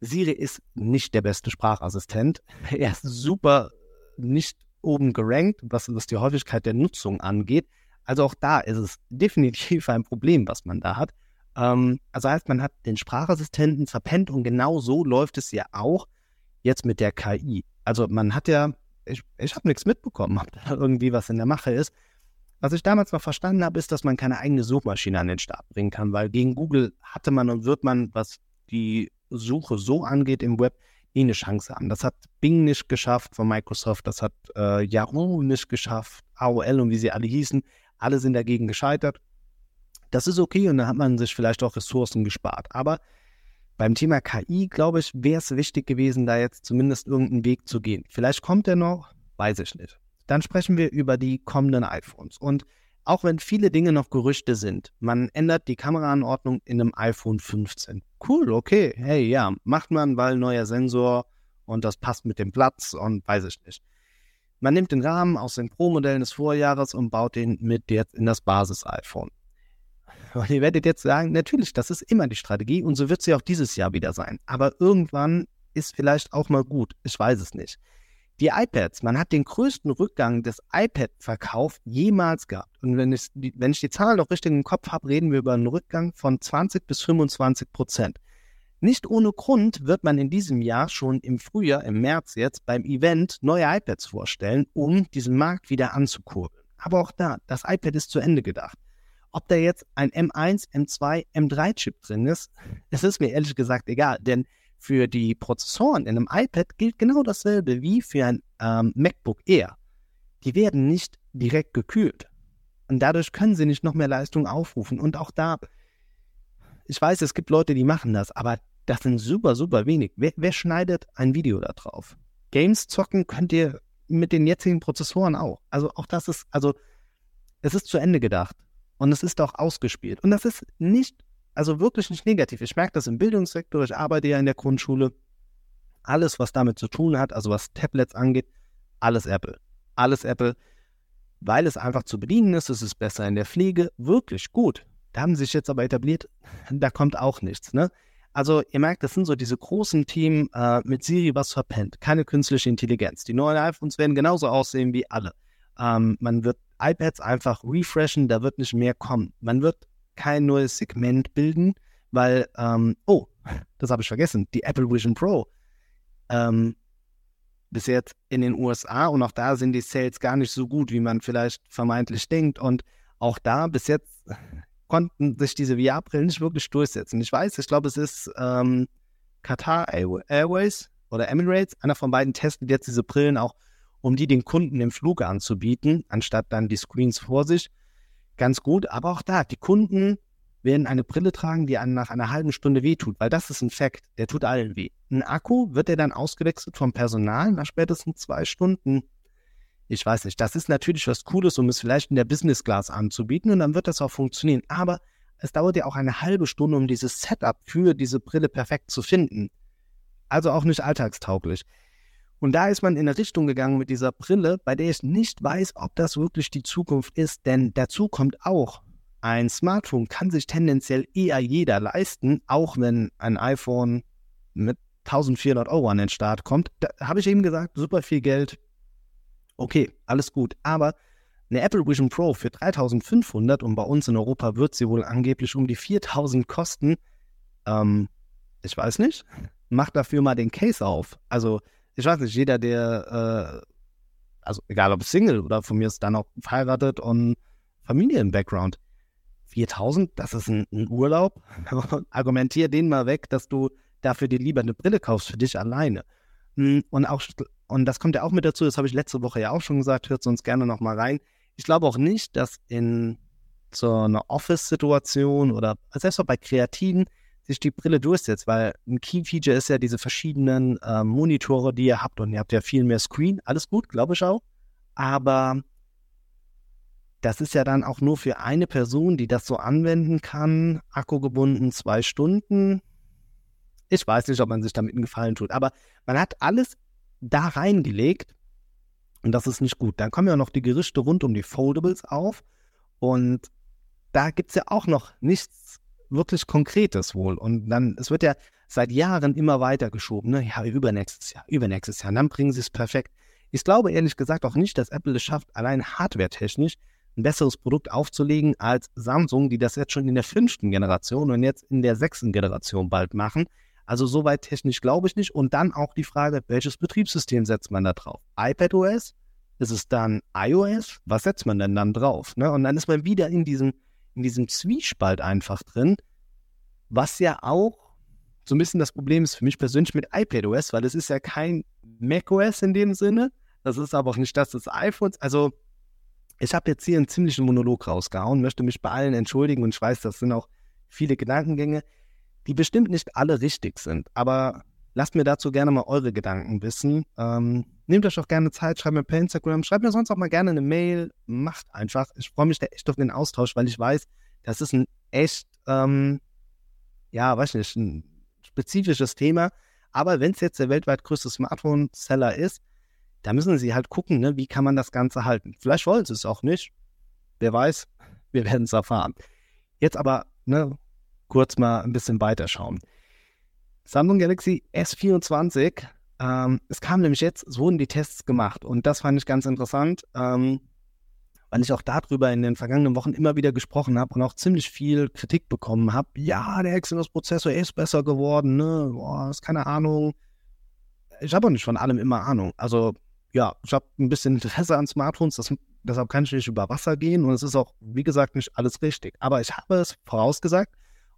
Siri ist nicht der beste Sprachassistent. Er ist super nicht oben gerankt, was, was die Häufigkeit der Nutzung angeht. Also auch da ist es definitiv ein Problem, was man da hat. Ähm, also heißt, man hat den Sprachassistenten verpennt und genau so läuft es ja auch jetzt mit der KI. Also man hat ja, ich, ich habe nichts mitbekommen, ob da irgendwie was in der Mache ist. Was ich damals noch verstanden habe, ist, dass man keine eigene Suchmaschine an den Start bringen kann, weil gegen Google hatte man und wird man, was die Suche so angeht im Web, nie eine Chance haben. Das hat Bing nicht geschafft von Microsoft, das hat äh, Yahoo nicht geschafft, AOL und wie sie alle hießen, alle sind dagegen gescheitert. Das ist okay und da hat man sich vielleicht auch Ressourcen gespart. Aber beim Thema KI, glaube ich, wäre es wichtig gewesen, da jetzt zumindest irgendeinen Weg zu gehen. Vielleicht kommt er noch, weiß ich nicht. Dann sprechen wir über die kommenden iPhones. Und auch wenn viele Dinge noch Gerüchte sind, man ändert die Kameraanordnung in einem iPhone 15. Cool, okay, hey, ja, macht man, weil neuer Sensor und das passt mit dem Platz und weiß ich nicht. Man nimmt den Rahmen aus den Pro-Modellen des Vorjahres und baut den mit jetzt in das Basis-iPhone. Und ihr werdet jetzt sagen, natürlich, das ist immer die Strategie und so wird sie auch dieses Jahr wieder sein. Aber irgendwann ist vielleicht auch mal gut. Ich weiß es nicht. Die iPads, man hat den größten Rückgang des iPad-Verkaufs jemals gehabt. Und wenn ich, wenn ich die Zahlen noch richtig im Kopf habe, reden wir über einen Rückgang von 20 bis 25 Prozent. Nicht ohne Grund wird man in diesem Jahr schon im Frühjahr, im März jetzt, beim Event neue iPads vorstellen, um diesen Markt wieder anzukurbeln. Aber auch da, das iPad ist zu Ende gedacht. Ob da jetzt ein M1, M2, M3-Chip drin ist, es ist mir ehrlich gesagt egal, denn für die Prozessoren in einem iPad gilt genau dasselbe wie für ein ähm, MacBook Air. Die werden nicht direkt gekühlt. Und dadurch können sie nicht noch mehr Leistung aufrufen. Und auch da, ich weiß, es gibt Leute, die machen das, aber das sind super, super wenig. Wer, wer schneidet ein Video da drauf? Games zocken könnt ihr mit den jetzigen Prozessoren auch. Also auch das ist, also es ist zu Ende gedacht. Und es ist auch ausgespielt. Und das ist nicht also wirklich nicht negativ. Ich merke das im Bildungssektor, ich arbeite ja in der Grundschule. Alles, was damit zu tun hat, also was Tablets angeht, alles Apple. Alles Apple, weil es einfach zu bedienen ist, es ist besser in der Pflege, wirklich gut. Da haben sie sich jetzt aber etabliert, da kommt auch nichts. Ne? Also ihr merkt, das sind so diese großen Themen äh, mit Siri was verpennt, keine künstliche Intelligenz. Die neuen iPhones werden genauso aussehen wie alle. Ähm, man wird iPads einfach refreshen, da wird nicht mehr kommen. Man wird kein neues Segment bilden, weil, ähm, oh, das habe ich vergessen, die Apple Vision Pro, ähm, bis jetzt in den USA und auch da sind die Sales gar nicht so gut, wie man vielleicht vermeintlich denkt. Und auch da bis jetzt konnten sich diese VR-Brillen nicht wirklich durchsetzen. Ich weiß, ich glaube, es ist ähm, Qatar Airways oder Emirates. Einer von beiden testet jetzt diese Brillen auch, um die den Kunden im Flug anzubieten, anstatt dann die Screens vor sich. Ganz gut, aber auch da, die Kunden werden eine Brille tragen, die einem nach einer halben Stunde wehtut, weil das ist ein Fakt, der tut allen weh. Ein Akku wird der dann ausgewechselt vom Personal nach spätestens zwei Stunden. Ich weiß nicht, das ist natürlich was Cooles, um es vielleicht in der Business Class anzubieten und dann wird das auch funktionieren. Aber es dauert ja auch eine halbe Stunde, um dieses Setup für diese Brille perfekt zu finden. Also auch nicht alltagstauglich. Und da ist man in eine Richtung gegangen mit dieser Brille, bei der ich nicht weiß, ob das wirklich die Zukunft ist. Denn dazu kommt auch, ein Smartphone kann sich tendenziell eher jeder leisten, auch wenn ein iPhone mit 1400 Euro an den Start kommt. Da habe ich eben gesagt, super viel Geld. Okay, alles gut. Aber eine Apple Vision Pro für 3500 und bei uns in Europa wird sie wohl angeblich um die 4000 kosten. Ähm, ich weiß nicht. Mach dafür mal den Case auf. Also, ich weiß nicht, jeder, der, äh, also egal ob Single oder von mir ist dann auch verheiratet und Familie im Background, 4000, das ist ein, ein Urlaub. Argumentier den mal weg, dass du dafür dir lieber eine Brille kaufst für dich alleine. Hm, und auch, und das kommt ja auch mit dazu, das habe ich letzte Woche ja auch schon gesagt, hört uns gerne nochmal rein. Ich glaube auch nicht, dass in so einer Office-Situation oder selbst auch bei Kreativen sich die Brille durchsetzt, weil ein Key-Feature ist ja diese verschiedenen äh, Monitore, die ihr habt und ihr habt ja viel mehr Screen, alles gut, glaube ich auch. Aber das ist ja dann auch nur für eine Person, die das so anwenden kann. Akku gebunden zwei Stunden. Ich weiß nicht, ob man sich damit einen Gefallen tut, aber man hat alles da reingelegt und das ist nicht gut. Dann kommen ja noch die Gerichte rund um die Foldables auf und da gibt es ja auch noch nichts wirklich Konkretes wohl. Und dann, es wird ja seit Jahren immer weiter geschoben, ne? Ja, übernächstes Jahr, übernächstes Jahr. Und dann bringen sie es perfekt. Ich glaube ehrlich gesagt auch nicht, dass Apple es schafft, allein hardware-technisch ein besseres Produkt aufzulegen als Samsung, die das jetzt schon in der fünften Generation und jetzt in der sechsten Generation bald machen. Also soweit technisch glaube ich nicht. Und dann auch die Frage, welches Betriebssystem setzt man da drauf? iPadOS? Ist es dann iOS? Was setzt man denn dann drauf? Ne? Und dann ist man wieder in diesem, in diesem Zwiespalt einfach drin, was ja auch so ein bisschen das Problem ist für mich persönlich mit iPadOS, weil es ist ja kein macOS in dem Sinne. Das ist aber auch nicht das des iPhones. Also ich habe jetzt hier einen ziemlichen Monolog rausgehauen, möchte mich bei allen entschuldigen und ich weiß, das sind auch viele Gedankengänge, die bestimmt nicht alle richtig sind. Aber lasst mir dazu gerne mal eure Gedanken wissen. Ähm, nehmt euch auch gerne Zeit, schreibt mir per Instagram, schreibt mir sonst auch mal gerne eine Mail. Macht einfach. Ich freue mich da echt auf den Austausch, weil ich weiß, das ist ein echt, ähm, ja, weiß nicht, ein spezifisches Thema. Aber wenn es jetzt der weltweit größte Smartphone-Seller ist, da müssen sie halt gucken, ne, wie kann man das Ganze halten. Vielleicht wollen sie es auch nicht. Wer weiß, wir werden es erfahren. Jetzt aber ne, kurz mal ein bisschen weiterschauen. Samsung Galaxy S24, ähm, es kam nämlich jetzt, es wurden die Tests gemacht und das fand ich ganz interessant, ähm, weil ich auch darüber in den vergangenen Wochen immer wieder gesprochen habe und auch ziemlich viel Kritik bekommen habe. Ja, der Exynos-Prozessor ist besser geworden, ne? Boah, ist keine Ahnung. Ich habe auch nicht von allem immer Ahnung. Also ja, ich habe ein bisschen Interesse an Smartphones, das, deshalb kann ich nicht über Wasser gehen und es ist auch, wie gesagt, nicht alles richtig. Aber ich habe es vorausgesagt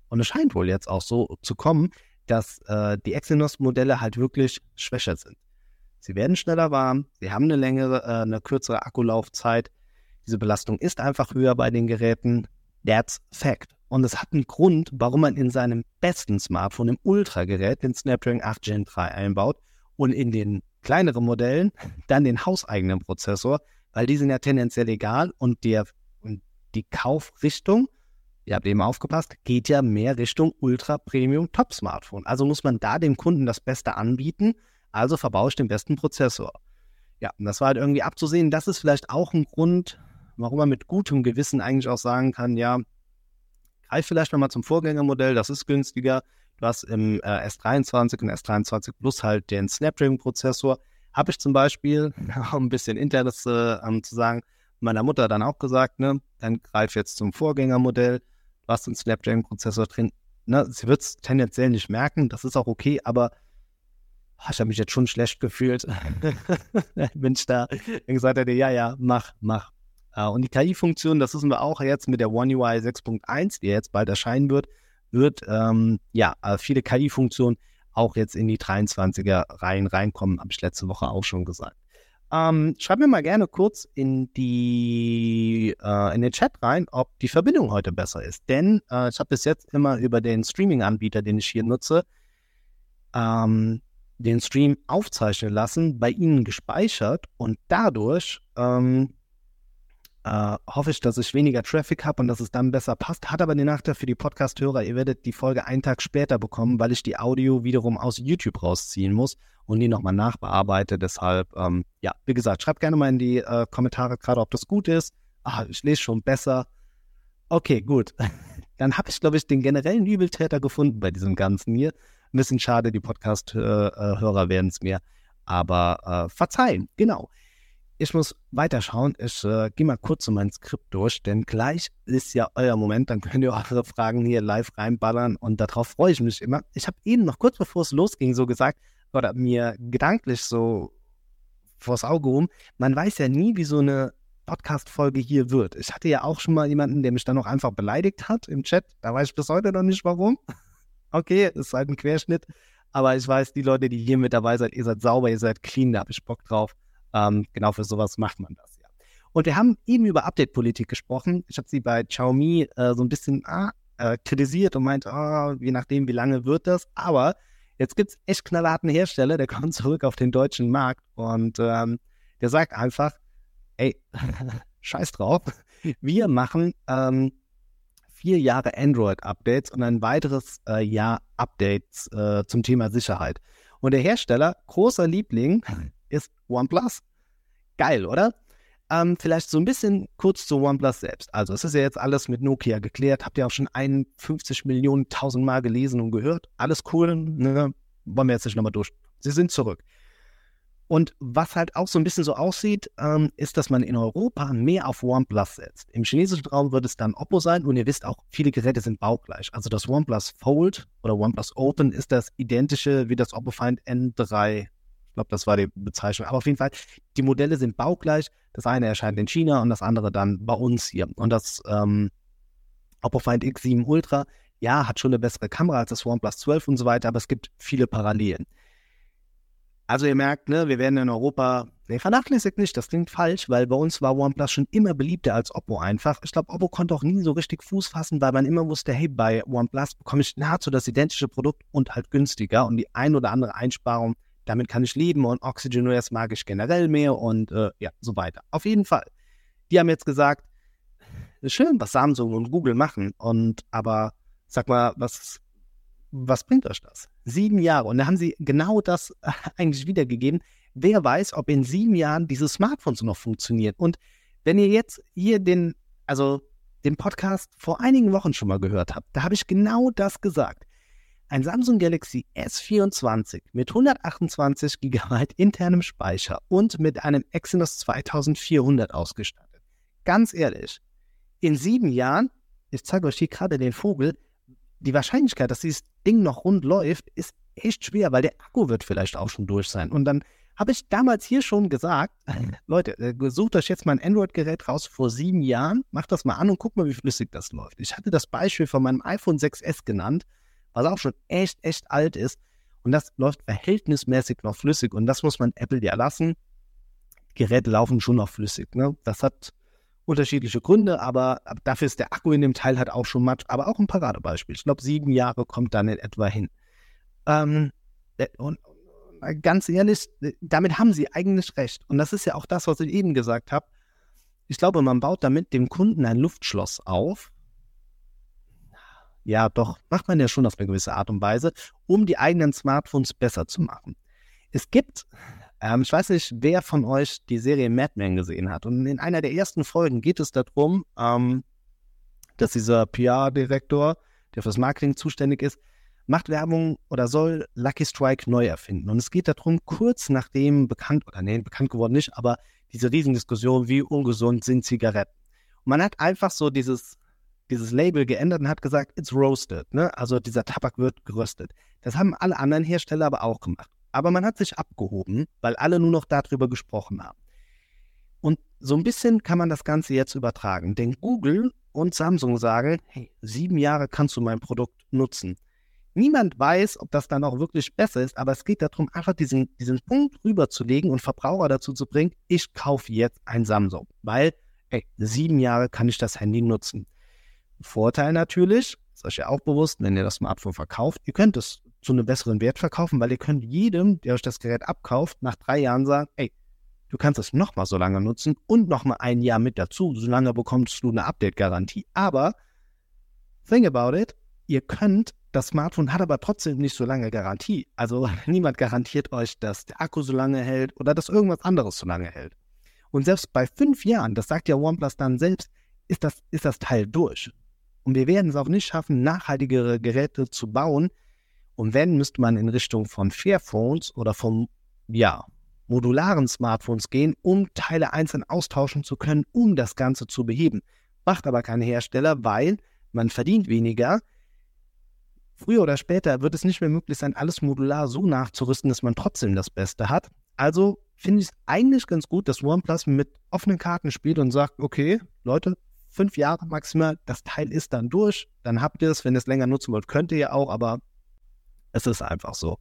und es scheint wohl jetzt auch so zu kommen, dass äh, die Exynos-Modelle halt wirklich schwächer sind. Sie werden schneller warm, sie haben eine längere, äh, eine kürzere Akkulaufzeit. Diese Belastung ist einfach höher bei den Geräten. That's fact. Und es hat einen Grund, warum man in seinem besten Smartphone, im Ultra-Gerät, den Snapdragon 8 Gen 3 einbaut und in den kleineren Modellen dann den hauseigenen Prozessor, weil die sind ja tendenziell egal und, der, und die Kaufrichtung, ihr habt eben aufgepasst, geht ja mehr Richtung Ultra Premium Top Smartphone. Also muss man da dem Kunden das Beste anbieten, also verbaue ich den besten Prozessor. Ja, und das war halt irgendwie abzusehen. Das ist vielleicht auch ein Grund, warum man mit gutem Gewissen eigentlich auch sagen kann, ja, greif vielleicht nochmal zum Vorgängermodell, das ist günstiger, Du hast im äh, S23 und S23 Plus halt den Snapdragon-Prozessor. Habe ich zum Beispiel, um ein bisschen internes äh, zu sagen, meiner Mutter dann auch gesagt, ne, dann greif jetzt zum Vorgängermodell. Du hast den Snapdragon-Prozessor drin. Ne, sie wird es tendenziell nicht merken, das ist auch okay, aber ich habe mich jetzt schon schlecht gefühlt, wenn ich da gesagt hätte, ja, ja, mach, mach. Uh, und die KI-Funktion, das wissen wir auch jetzt mit der One UI 6.1, die jetzt bald erscheinen wird, wird ähm, ja äh, viele KI-Funktionen auch jetzt in die 23er Reihen reinkommen, habe ich letzte Woche auch schon gesagt. Ähm, schreib mir mal gerne kurz in die äh, in den Chat rein, ob die Verbindung heute besser ist. Denn äh, ich habe bis jetzt immer über den Streaming-Anbieter, den ich hier nutze, ähm, den Stream aufzeichnen lassen, bei Ihnen gespeichert und dadurch ähm, äh, hoffe ich, dass ich weniger Traffic habe und dass es dann besser passt. Hat aber den Nachteil für die Podcast-Hörer, ihr werdet die Folge einen Tag später bekommen, weil ich die Audio wiederum aus YouTube rausziehen muss und die nochmal nachbearbeite. Deshalb, ähm, ja, wie gesagt, schreibt gerne mal in die äh, Kommentare gerade, ob das gut ist. Ah, ich lese schon besser. Okay, gut. Dann habe ich, glaube ich, den generellen Übeltäter gefunden bei diesem Ganzen hier. Ein bisschen schade, die Podcast-Hörer äh, äh werden es mir aber äh, verzeihen. Genau ich muss weiterschauen. Ich äh, gehe mal kurz so mein Skript durch, denn gleich ist ja euer Moment. Dann könnt ihr eure Fragen hier live reinballern und darauf freue ich mich immer. Ich habe eben noch kurz bevor es losging so gesagt oder mir gedanklich so vors Auge rum, man weiß ja nie, wie so eine Podcast-Folge hier wird. Ich hatte ja auch schon mal jemanden, der mich dann noch einfach beleidigt hat im Chat. Da weiß ich bis heute noch nicht warum. okay, ist halt ein Querschnitt. Aber ich weiß, die Leute, die hier mit dabei seid, ihr seid sauber, ihr seid clean, da habe ich Bock drauf. Ähm, genau für sowas macht man das ja. Und wir haben eben über Update-Politik gesprochen. Ich habe sie bei Xiaomi äh, so ein bisschen ah, äh, kritisiert und meint, oh, je nachdem, wie lange wird das. Aber jetzt gibt es echt knallharten Hersteller, der kommt zurück auf den deutschen Markt und ähm, der sagt einfach, ey, scheiß drauf, wir machen ähm, vier Jahre Android-Updates und ein weiteres äh, Jahr Updates äh, zum Thema Sicherheit. Und der Hersteller, großer Liebling, ist OnePlus. Geil, oder? Ähm, vielleicht so ein bisschen kurz zu OnePlus selbst. Also es ist ja jetzt alles mit Nokia geklärt. Habt ihr auch schon 51 Millionen tausend Mal gelesen und gehört. Alles cool. Ne? Wollen wir jetzt nicht nochmal durch. Sie sind zurück. Und was halt auch so ein bisschen so aussieht, ähm, ist, dass man in Europa mehr auf OnePlus setzt. Im chinesischen Raum wird es dann Oppo sein und ihr wisst auch, viele Geräte sind baugleich. Also das OnePlus Fold oder OnePlus Open ist das identische wie das Oppo Find N3 glaube, das war die Bezeichnung. Aber auf jeden Fall, die Modelle sind baugleich. Das eine erscheint in China und das andere dann bei uns hier. Und das ähm, Oppo Find X7 Ultra, ja, hat schon eine bessere Kamera als das OnePlus 12 und so weiter, aber es gibt viele Parallelen. Also ihr merkt, ne, wir werden in Europa, ne, vernachlässigt nicht, das klingt falsch, weil bei uns war OnePlus schon immer beliebter als Oppo einfach. Ich glaube, Oppo konnte auch nie so richtig Fuß fassen, weil man immer wusste, hey, bei OnePlus bekomme ich nahezu das identische Produkt und halt günstiger und die ein oder andere Einsparung damit kann ich leben und Oxygen OS mag ich generell mehr und äh, ja, so weiter. Auf jeden Fall. Die haben jetzt gesagt, schön, was Samsung und Google machen und aber sag mal, was, was bringt euch das? Sieben Jahre und da haben sie genau das eigentlich wiedergegeben. Wer weiß, ob in sieben Jahren diese Smartphones noch funktionieren. Und wenn ihr jetzt hier den, also den Podcast vor einigen Wochen schon mal gehört habt, da habe ich genau das gesagt ein Samsung Galaxy S24 mit 128 GB internem Speicher und mit einem Exynos 2400 ausgestattet. Ganz ehrlich, in sieben Jahren, ich zeige euch hier gerade den Vogel, die Wahrscheinlichkeit, dass dieses Ding noch rund läuft, ist echt schwer, weil der Akku wird vielleicht auch schon durch sein. Und dann habe ich damals hier schon gesagt, Leute, äh, sucht euch jetzt mal ein Android-Gerät raus vor sieben Jahren, macht das mal an und guckt mal, wie flüssig das läuft. Ich hatte das Beispiel von meinem iPhone 6S genannt was auch schon echt, echt alt ist. Und das läuft verhältnismäßig noch flüssig. Und das muss man Apple ja lassen. Geräte laufen schon noch flüssig. Ne? Das hat unterschiedliche Gründe, aber dafür ist der Akku in dem Teil halt auch schon matt. Aber auch ein Paradebeispiel. Ich glaube, sieben Jahre kommt dann in etwa hin. Ähm, äh, und ganz ehrlich, damit haben sie eigentlich recht. Und das ist ja auch das, was ich eben gesagt habe. Ich glaube, man baut damit dem Kunden ein Luftschloss auf, ja, doch, macht man ja schon auf eine gewisse Art und Weise, um die eigenen Smartphones besser zu machen. Es gibt, ähm, ich weiß nicht, wer von euch die Serie Mad Men gesehen hat. Und in einer der ersten Folgen geht es darum, ähm, dass dieser PR-Direktor, der fürs Marketing zuständig ist, macht Werbung oder soll Lucky Strike neu erfinden. Und es geht darum, kurz nachdem bekannt, oder nee, bekannt geworden nicht, aber diese Riesendiskussion, wie ungesund sind Zigaretten. Und man hat einfach so dieses dieses Label geändert und hat gesagt, it's roasted. Ne? Also dieser Tabak wird geröstet. Das haben alle anderen Hersteller aber auch gemacht. aber man hat sich abgehoben, weil alle nur noch darüber gesprochen haben. Und so ein bisschen kann man das Ganze jetzt übertragen, denn Google und Samsung sagen, hey, sieben Jahre kannst du mein Produkt nutzen. Niemand weiß, ob das dann auch wirklich besser ist, aber es geht darum, einfach diesen, diesen Punkt rüberzulegen und Verbraucher dazu zu bringen, ich kaufe jetzt ein Samsung, weil ey, sieben Jahre kann ich das Handy nutzen. Vorteil natürlich, ist euch ja auch bewusst, wenn ihr das Smartphone verkauft, ihr könnt es zu einem besseren Wert verkaufen, weil ihr könnt jedem, der euch das Gerät abkauft, nach drei Jahren sagen, ey, du kannst es nochmal so lange nutzen und nochmal ein Jahr mit dazu. So lange bekommst du eine Update-Garantie. Aber, think about it, ihr könnt, das Smartphone hat aber trotzdem nicht so lange Garantie. Also niemand garantiert euch, dass der Akku so lange hält oder dass irgendwas anderes so lange hält. Und selbst bei fünf Jahren, das sagt ja OnePlus dann selbst, ist das, ist das Teil durch. Und wir werden es auch nicht schaffen, nachhaltigere Geräte zu bauen. Und wenn, müsste man in Richtung von Fairphones oder von, ja, modularen Smartphones gehen, um Teile einzeln austauschen zu können, um das Ganze zu beheben. Macht aber kein Hersteller, weil man verdient weniger. Früher oder später wird es nicht mehr möglich sein, alles modular so nachzurüsten, dass man trotzdem das Beste hat. Also finde ich es eigentlich ganz gut, dass OnePlus mit offenen Karten spielt und sagt, okay, Leute, fünf Jahre maximal, das Teil ist dann durch, dann habt ihr es, wenn ihr es länger nutzen wollt, könnt ihr ja auch, aber es ist einfach so.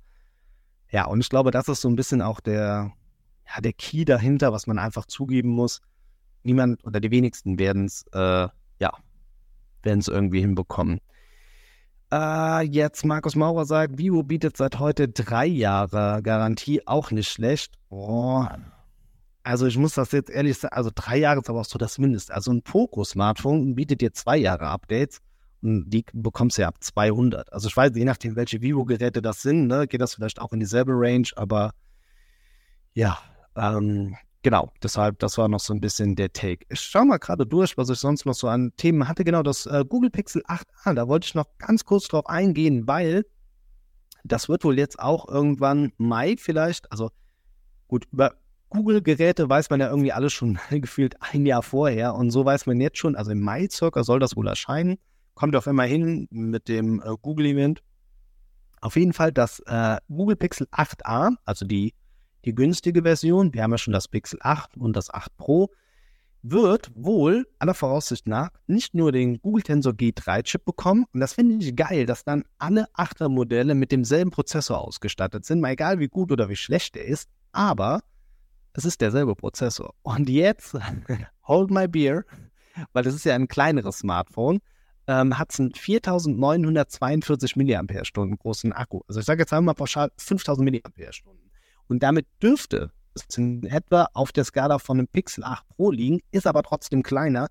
Ja, und ich glaube, das ist so ein bisschen auch der, ja, der Key dahinter, was man einfach zugeben muss. Niemand oder die wenigsten werden es, äh, ja, werden es irgendwie hinbekommen. Äh, jetzt Markus Maurer sagt, Vivo bietet seit heute drei Jahre Garantie, auch nicht schlecht. Oh. Also ich muss das jetzt ehrlich sagen, also drei Jahre ist aber auch so das Mindeste. Also ein Poco-Smartphone bietet dir zwei Jahre Updates und die bekommst du ja ab 200. Also ich weiß, je nachdem, welche Vivo-Geräte das sind, ne, geht das vielleicht auch in dieselbe Range, aber ja, ähm, genau, deshalb, das war noch so ein bisschen der Take. Ich schaue mal gerade durch, was ich sonst noch so an Themen hatte. Genau, das äh, Google Pixel 8a, da wollte ich noch ganz kurz drauf eingehen, weil das wird wohl jetzt auch irgendwann Mai vielleicht, also gut, über Google-Geräte weiß man ja irgendwie alles schon gefühlt ein Jahr vorher und so weiß man jetzt schon, also im Mai circa soll das wohl erscheinen. Kommt auf einmal hin mit dem äh, Google-Event. Auf jeden Fall das äh, Google Pixel 8a, also die, die günstige Version, wir haben ja schon das Pixel 8 und das 8 Pro, wird wohl aller Voraussicht nach nicht nur den Google Tensor G3-Chip bekommen, und das finde ich geil, dass dann alle 8er Modelle mit demselben Prozessor ausgestattet sind, mal egal wie gut oder wie schlecht der ist, aber es ist derselbe Prozessor. Und jetzt, hold my beer, weil das ist ja ein kleineres Smartphone, ähm, hat es einen 4942 mAh großen Akku. Also ich sage jetzt einmal pauschal 5000 mAh. Und damit dürfte es in etwa auf der Skala von einem Pixel 8 Pro liegen, ist aber trotzdem kleiner.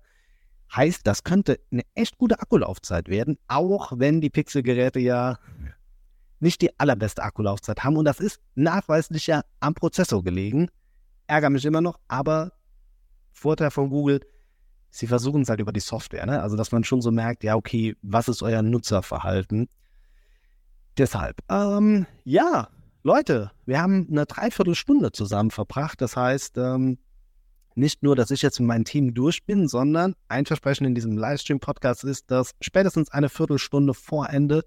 Heißt, das könnte eine echt gute Akkulaufzeit werden, auch wenn die Pixel-Geräte ja nicht die allerbeste Akkulaufzeit haben. Und das ist nachweislich ja am Prozessor gelegen. Ärger mich immer noch, aber Vorteil von Google, sie versuchen es halt über die Software, ne? Also, dass man schon so merkt, ja, okay, was ist euer Nutzerverhalten? Deshalb, ähm, ja, Leute, wir haben eine Dreiviertelstunde zusammen verbracht. Das heißt, ähm, nicht nur, dass ich jetzt mit meinem Team durch bin, sondern ein Versprechen in diesem Livestream-Podcast ist, dass spätestens eine Viertelstunde vor Ende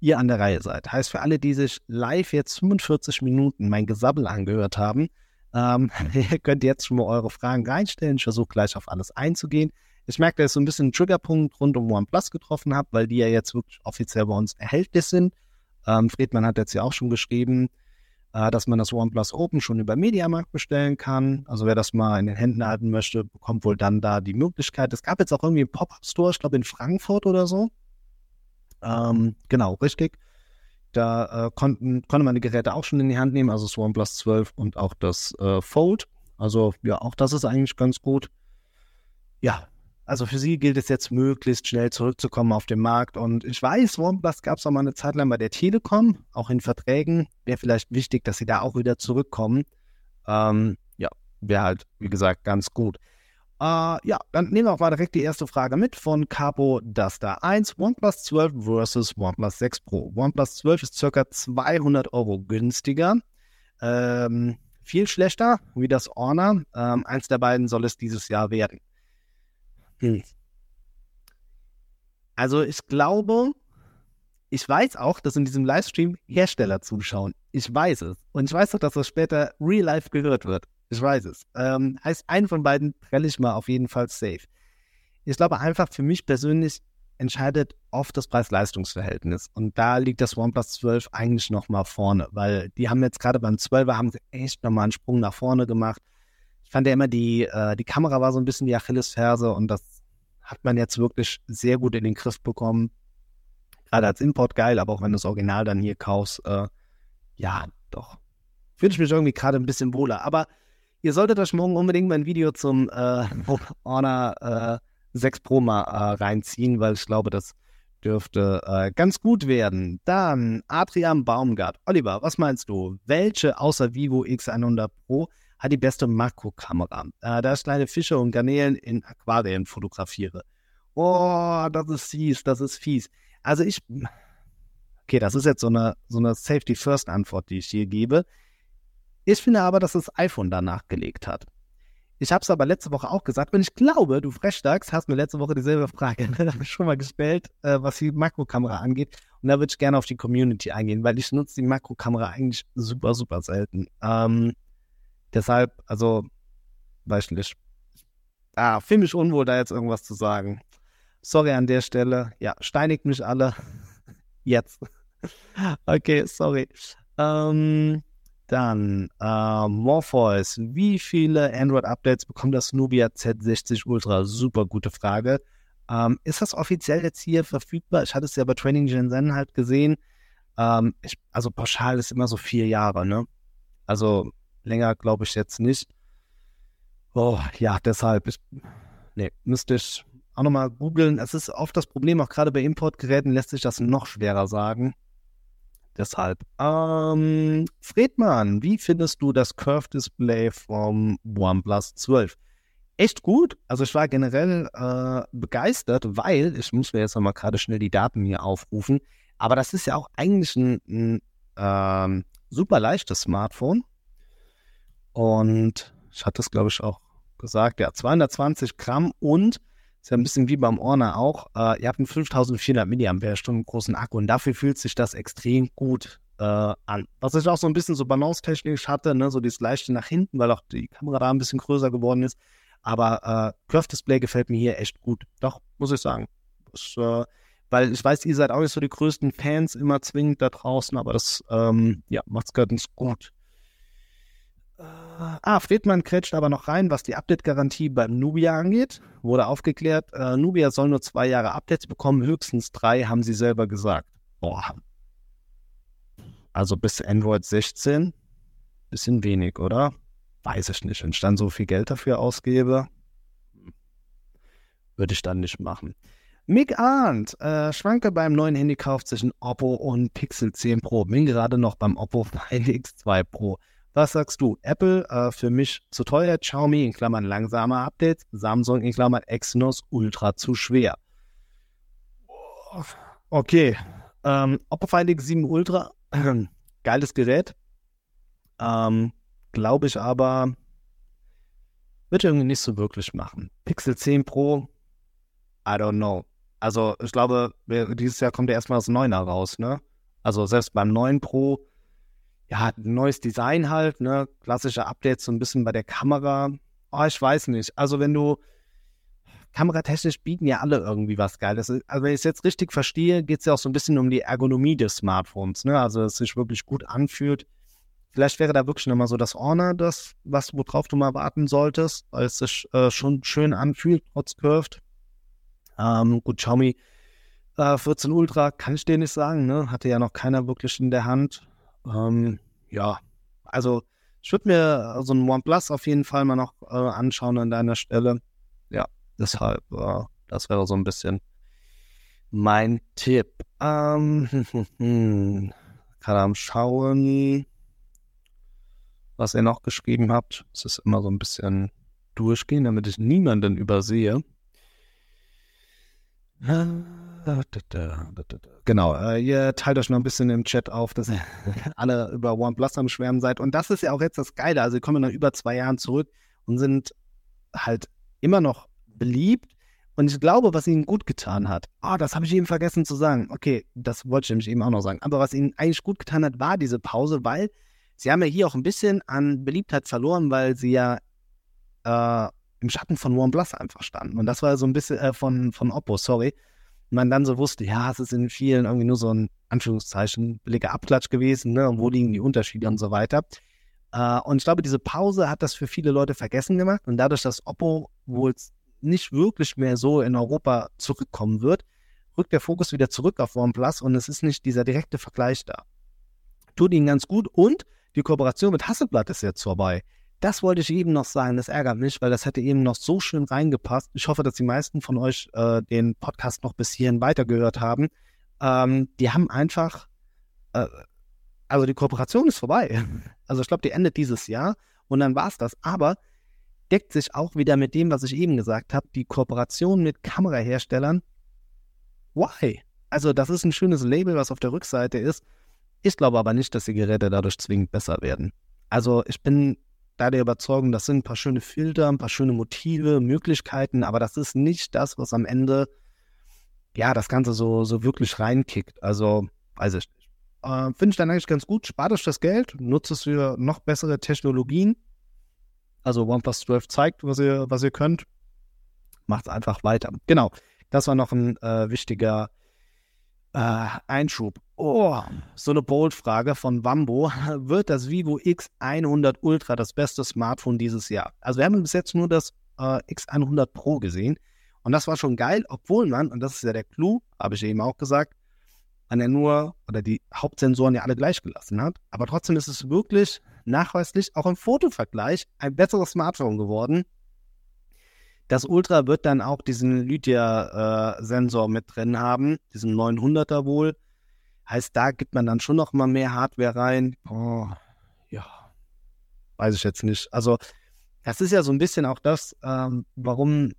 ihr an der Reihe seid. Heißt, für alle, die sich live jetzt 45 Minuten mein Gesabbel angehört haben, ähm, ihr könnt jetzt schon mal eure Fragen reinstellen. Ich versuche gleich auf alles einzugehen. Ich merke, dass ich so ein bisschen einen Triggerpunkt rund um OnePlus getroffen habe, weil die ja jetzt wirklich offiziell bei uns erhältlich sind. Ähm, Friedmann hat jetzt ja auch schon geschrieben, äh, dass man das OnePlus Open schon über Mediamarkt bestellen kann. Also wer das mal in den Händen halten möchte, bekommt wohl dann da die Möglichkeit. Es gab jetzt auch irgendwie einen Pop-Up-Store, ich glaube in Frankfurt oder so. Ähm, genau, richtig. Da äh, konnten, konnte man die Geräte auch schon in die Hand nehmen, also das OnePlus 12 und auch das äh, Fold. Also ja, auch das ist eigentlich ganz gut. Ja, also für sie gilt es jetzt möglichst schnell zurückzukommen auf den Markt. Und ich weiß, OnePlus gab es auch mal eine Zeit lang bei der Telekom, auch in Verträgen. Wäre vielleicht wichtig, dass sie da auch wieder zurückkommen. Ähm, ja, wäre halt, wie gesagt, ganz gut. Uh, ja, dann nehmen wir auch mal direkt die erste Frage mit von Capo Duster 1. OnePlus 12 versus OnePlus 6 Pro. OnePlus 12 ist circa 200 Euro günstiger. Ähm, viel schlechter wie das Honor. Ähm, eins der beiden soll es dieses Jahr werden. Hm. Also ich glaube, ich weiß auch, dass in diesem Livestream Hersteller zuschauen. Ich weiß es. Und ich weiß auch, dass das später real life gehört wird. Ich weiß es. Ähm, heißt, einen von beiden prelle ich mal auf jeden Fall safe. Ich glaube einfach, für mich persönlich entscheidet oft das Preis-Leistungs-Verhältnis. Und da liegt das OnePlus 12 eigentlich nochmal vorne, weil die haben jetzt gerade beim 12er haben sie echt nochmal einen Sprung nach vorne gemacht. Ich fand ja immer, die, äh, die Kamera war so ein bisschen die Achillesferse und das hat man jetzt wirklich sehr gut in den Griff bekommen. Gerade als Import geil, aber auch wenn du das Original dann hier kaufst, äh, ja, doch. Fühle ich mich irgendwie gerade ein bisschen wohler. Aber ihr solltet euch morgen unbedingt mein Video zum äh, Honor äh, 6 Pro mal äh, reinziehen, weil ich glaube, das dürfte äh, ganz gut werden. Dann Adrian Baumgart. Oliver, was meinst du? Welche außer Vivo X100 Pro hat die beste Makrokamera? Äh, da ich kleine Fische und Garnelen in Aquarien fotografiere. Oh, das ist fies, das ist fies. Also ich, okay, das ist jetzt so eine, so eine Safety-First-Antwort, die ich hier gebe. Ich finde aber, dass das iPhone danach gelegt hat. Ich habe es aber letzte Woche auch gesagt und ich glaube, du Frechdachs hast mir letzte Woche dieselbe Frage schon mal gestellt, äh, was die Makrokamera angeht. Und da würde ich gerne auf die Community eingehen, weil ich nutze die Makrokamera eigentlich super, super selten. Ähm, deshalb, also, weiß nicht. Ah, fühle mich unwohl, da jetzt irgendwas zu sagen. Sorry an der Stelle. Ja, steinigt mich alle. jetzt. okay, sorry. Ähm, dann äh, Morpheus. Wie viele Android-Updates bekommt das Nubia Z60 Ultra? Super gute Frage. Ähm, ist das offiziell jetzt hier verfügbar? Ich hatte es ja bei Training Gen Zen halt gesehen. Ähm, ich, also pauschal ist immer so vier Jahre, ne? Also länger glaube ich jetzt nicht. Oh, ja, deshalb. Ich, nee, müsste ich auch nochmal googeln. Es ist oft das Problem, auch gerade bei Importgeräten lässt sich das noch schwerer sagen. Deshalb. Ähm, Fredmann, wie findest du das Curve-Display vom OnePlus 12? Echt gut. Also ich war generell äh, begeistert, weil, ich muss mir jetzt nochmal gerade schnell die Daten hier aufrufen, aber das ist ja auch eigentlich ein, ein ähm, super leichtes Smartphone. Und ich hatte es, glaube ich, auch gesagt, ja, 220 Gramm und ist ja ein bisschen wie beim Orner auch. Äh, ihr habt einen 5400 mAh großen Akku und dafür fühlt sich das extrem gut äh, an. Was ich auch so ein bisschen so balance-technisch hatte, ne, so dieses leichte nach hinten, weil auch die Kamera da ein bisschen größer geworden ist. Aber äh, Curve Display gefällt mir hier echt gut. Doch, muss ich sagen. Das, äh, weil ich weiß, ihr seid auch nicht so die größten Fans immer zwingend da draußen, aber das ähm, ja, macht's ganz gut. Ah, Friedmann kretscht aber noch rein, was die Update-Garantie beim Nubia angeht. Wurde aufgeklärt, äh, Nubia soll nur zwei Jahre Updates bekommen, höchstens drei, haben sie selber gesagt. Boah. Also bis Android 16, bisschen wenig, oder? Weiß ich nicht. Wenn ich dann so viel Geld dafür ausgebe, würde ich dann nicht machen. Mick Arndt, äh, Schwanke beim neuen Handy kauft zwischen Oppo und Pixel 10 Pro. Bin gerade noch beim Oppo Find X2 Pro. Was sagst du? Apple äh, für mich zu teuer, Xiaomi in Klammern langsame Updates, Samsung in Klammern Exynos Ultra zu schwer. Okay, ähm, Oppo Find X7 Ultra, geiles Gerät. Ähm, Glaube ich aber, wird irgendwie nicht so wirklich machen. Pixel 10 Pro, I don't know. Also ich glaube, dieses Jahr kommt ja erstmal das 9er raus, ne? Also selbst beim 9 Pro ja, neues Design halt, ne, klassische Updates so ein bisschen bei der Kamera. Oh, ich weiß nicht. Also wenn du kameratechnisch bieten ja alle irgendwie was Geiles. Also wenn ich es jetzt richtig verstehe, geht es ja auch so ein bisschen um die Ergonomie des Smartphones, ne? Also dass es sich wirklich gut anfühlt. Vielleicht wäre da wirklich nochmal so das Honor das, was worauf du mal warten solltest, weil es sich äh, schon schön anfühlt, trotz Curved. Ähm, gut, Xiaomi äh, 14 Ultra kann ich dir nicht sagen, ne? Hatte ja noch keiner wirklich in der Hand. Ähm, ja, also ich würde mir so ein OnePlus auf jeden Fall mal noch äh, anschauen an deiner Stelle. Ja, deshalb, äh, das wäre so ein bisschen mein Tipp. Ähm, kann am schauen, was ihr noch geschrieben habt. Es ist immer so ein bisschen durchgehen, damit ich niemanden übersehe. Genau, äh, ihr teilt euch noch ein bisschen im Chat auf, dass ihr alle über OnePlus am Schwärmen seid. Und das ist ja auch jetzt das Geile. Also, sie kommen nach über zwei Jahren zurück und sind halt immer noch beliebt. Und ich glaube, was ihnen gut getan hat, oh, das habe ich eben vergessen zu sagen. Okay, das wollte ich nämlich eben auch noch sagen. Aber was ihnen eigentlich gut getan hat, war diese Pause, weil sie haben ja hier auch ein bisschen an Beliebtheit verloren, weil sie ja äh, im Schatten von OnePlus einfach standen. Und das war so ein bisschen äh, von, von Oppo, sorry. Man dann so wusste, ja, es ist in vielen irgendwie nur so ein Anführungszeichen billiger Abklatsch gewesen, ne? Und wo liegen die Unterschiede und so weiter. Äh, und ich glaube, diese Pause hat das für viele Leute vergessen gemacht. Und dadurch, dass Oppo wohl nicht wirklich mehr so in Europa zurückkommen wird, rückt der Fokus wieder zurück auf OnePlus und es ist nicht dieser direkte Vergleich da. Tut ihnen ganz gut und die Kooperation mit Hasselblatt ist jetzt vorbei. Das wollte ich eben noch sagen, das ärgert mich, weil das hätte eben noch so schön reingepasst. Ich hoffe, dass die meisten von euch äh, den Podcast noch bis hierhin weitergehört haben. Ähm, die haben einfach, äh, also die Kooperation ist vorbei. Also ich glaube, die endet dieses Jahr und dann war es das. Aber deckt sich auch wieder mit dem, was ich eben gesagt habe, die Kooperation mit Kameraherstellern. Why? Also das ist ein schönes Label, was auf der Rückseite ist. Ich glaube aber nicht, dass die Geräte dadurch zwingend besser werden. Also ich bin da der Überzeugung, das sind ein paar schöne Filter, ein paar schöne Motive, Möglichkeiten, aber das ist nicht das, was am Ende ja das Ganze so, so wirklich reinkickt. Also weiß ich nicht. Äh, Finde ich dann eigentlich ganz gut. Spart euch das Geld, nutzt es für noch bessere Technologien also OnePlus 12 zeigt, was ihr, was ihr könnt. Macht einfach weiter. Genau. Das war noch ein äh, wichtiger äh, Einschub. Oh, so eine Bold-Frage von Wambo. Wird das Vivo X100 Ultra das beste Smartphone dieses Jahr? Also wir haben bis jetzt nur das äh, X100 Pro gesehen. Und das war schon geil, obwohl man, und das ist ja der Clou, habe ich eben auch gesagt, man ja nur, oder die Hauptsensoren ja alle gleich gelassen hat. Aber trotzdem ist es wirklich nachweislich auch im Fotovergleich ein besseres Smartphone geworden. Das Ultra wird dann auch diesen Lydia-Sensor äh, mit drin haben, diesen 900er wohl. Heißt, da gibt man dann schon noch mal mehr Hardware rein. Oh, ja, weiß ich jetzt nicht. Also, das ist ja so ein bisschen auch das, ähm, warum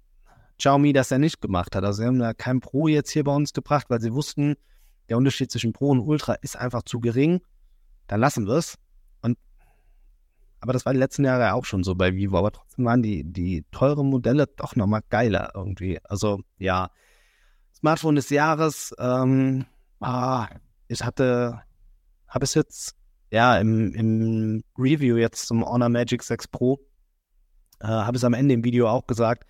Xiaomi das ja nicht gemacht hat. Also, sie haben ja kein Pro jetzt hier bei uns gebracht, weil sie wussten, der Unterschied zwischen Pro und Ultra ist einfach zu gering. Dann lassen wir es. Aber das war die letzten Jahre auch schon so bei Vivo. Aber trotzdem waren die, die teuren Modelle doch nochmal geiler irgendwie. Also ja, Smartphone des Jahres. Ähm, ah, ich hatte, habe es jetzt ja im, im Review jetzt zum Honor Magic 6 Pro, äh, habe es am Ende im Video auch gesagt.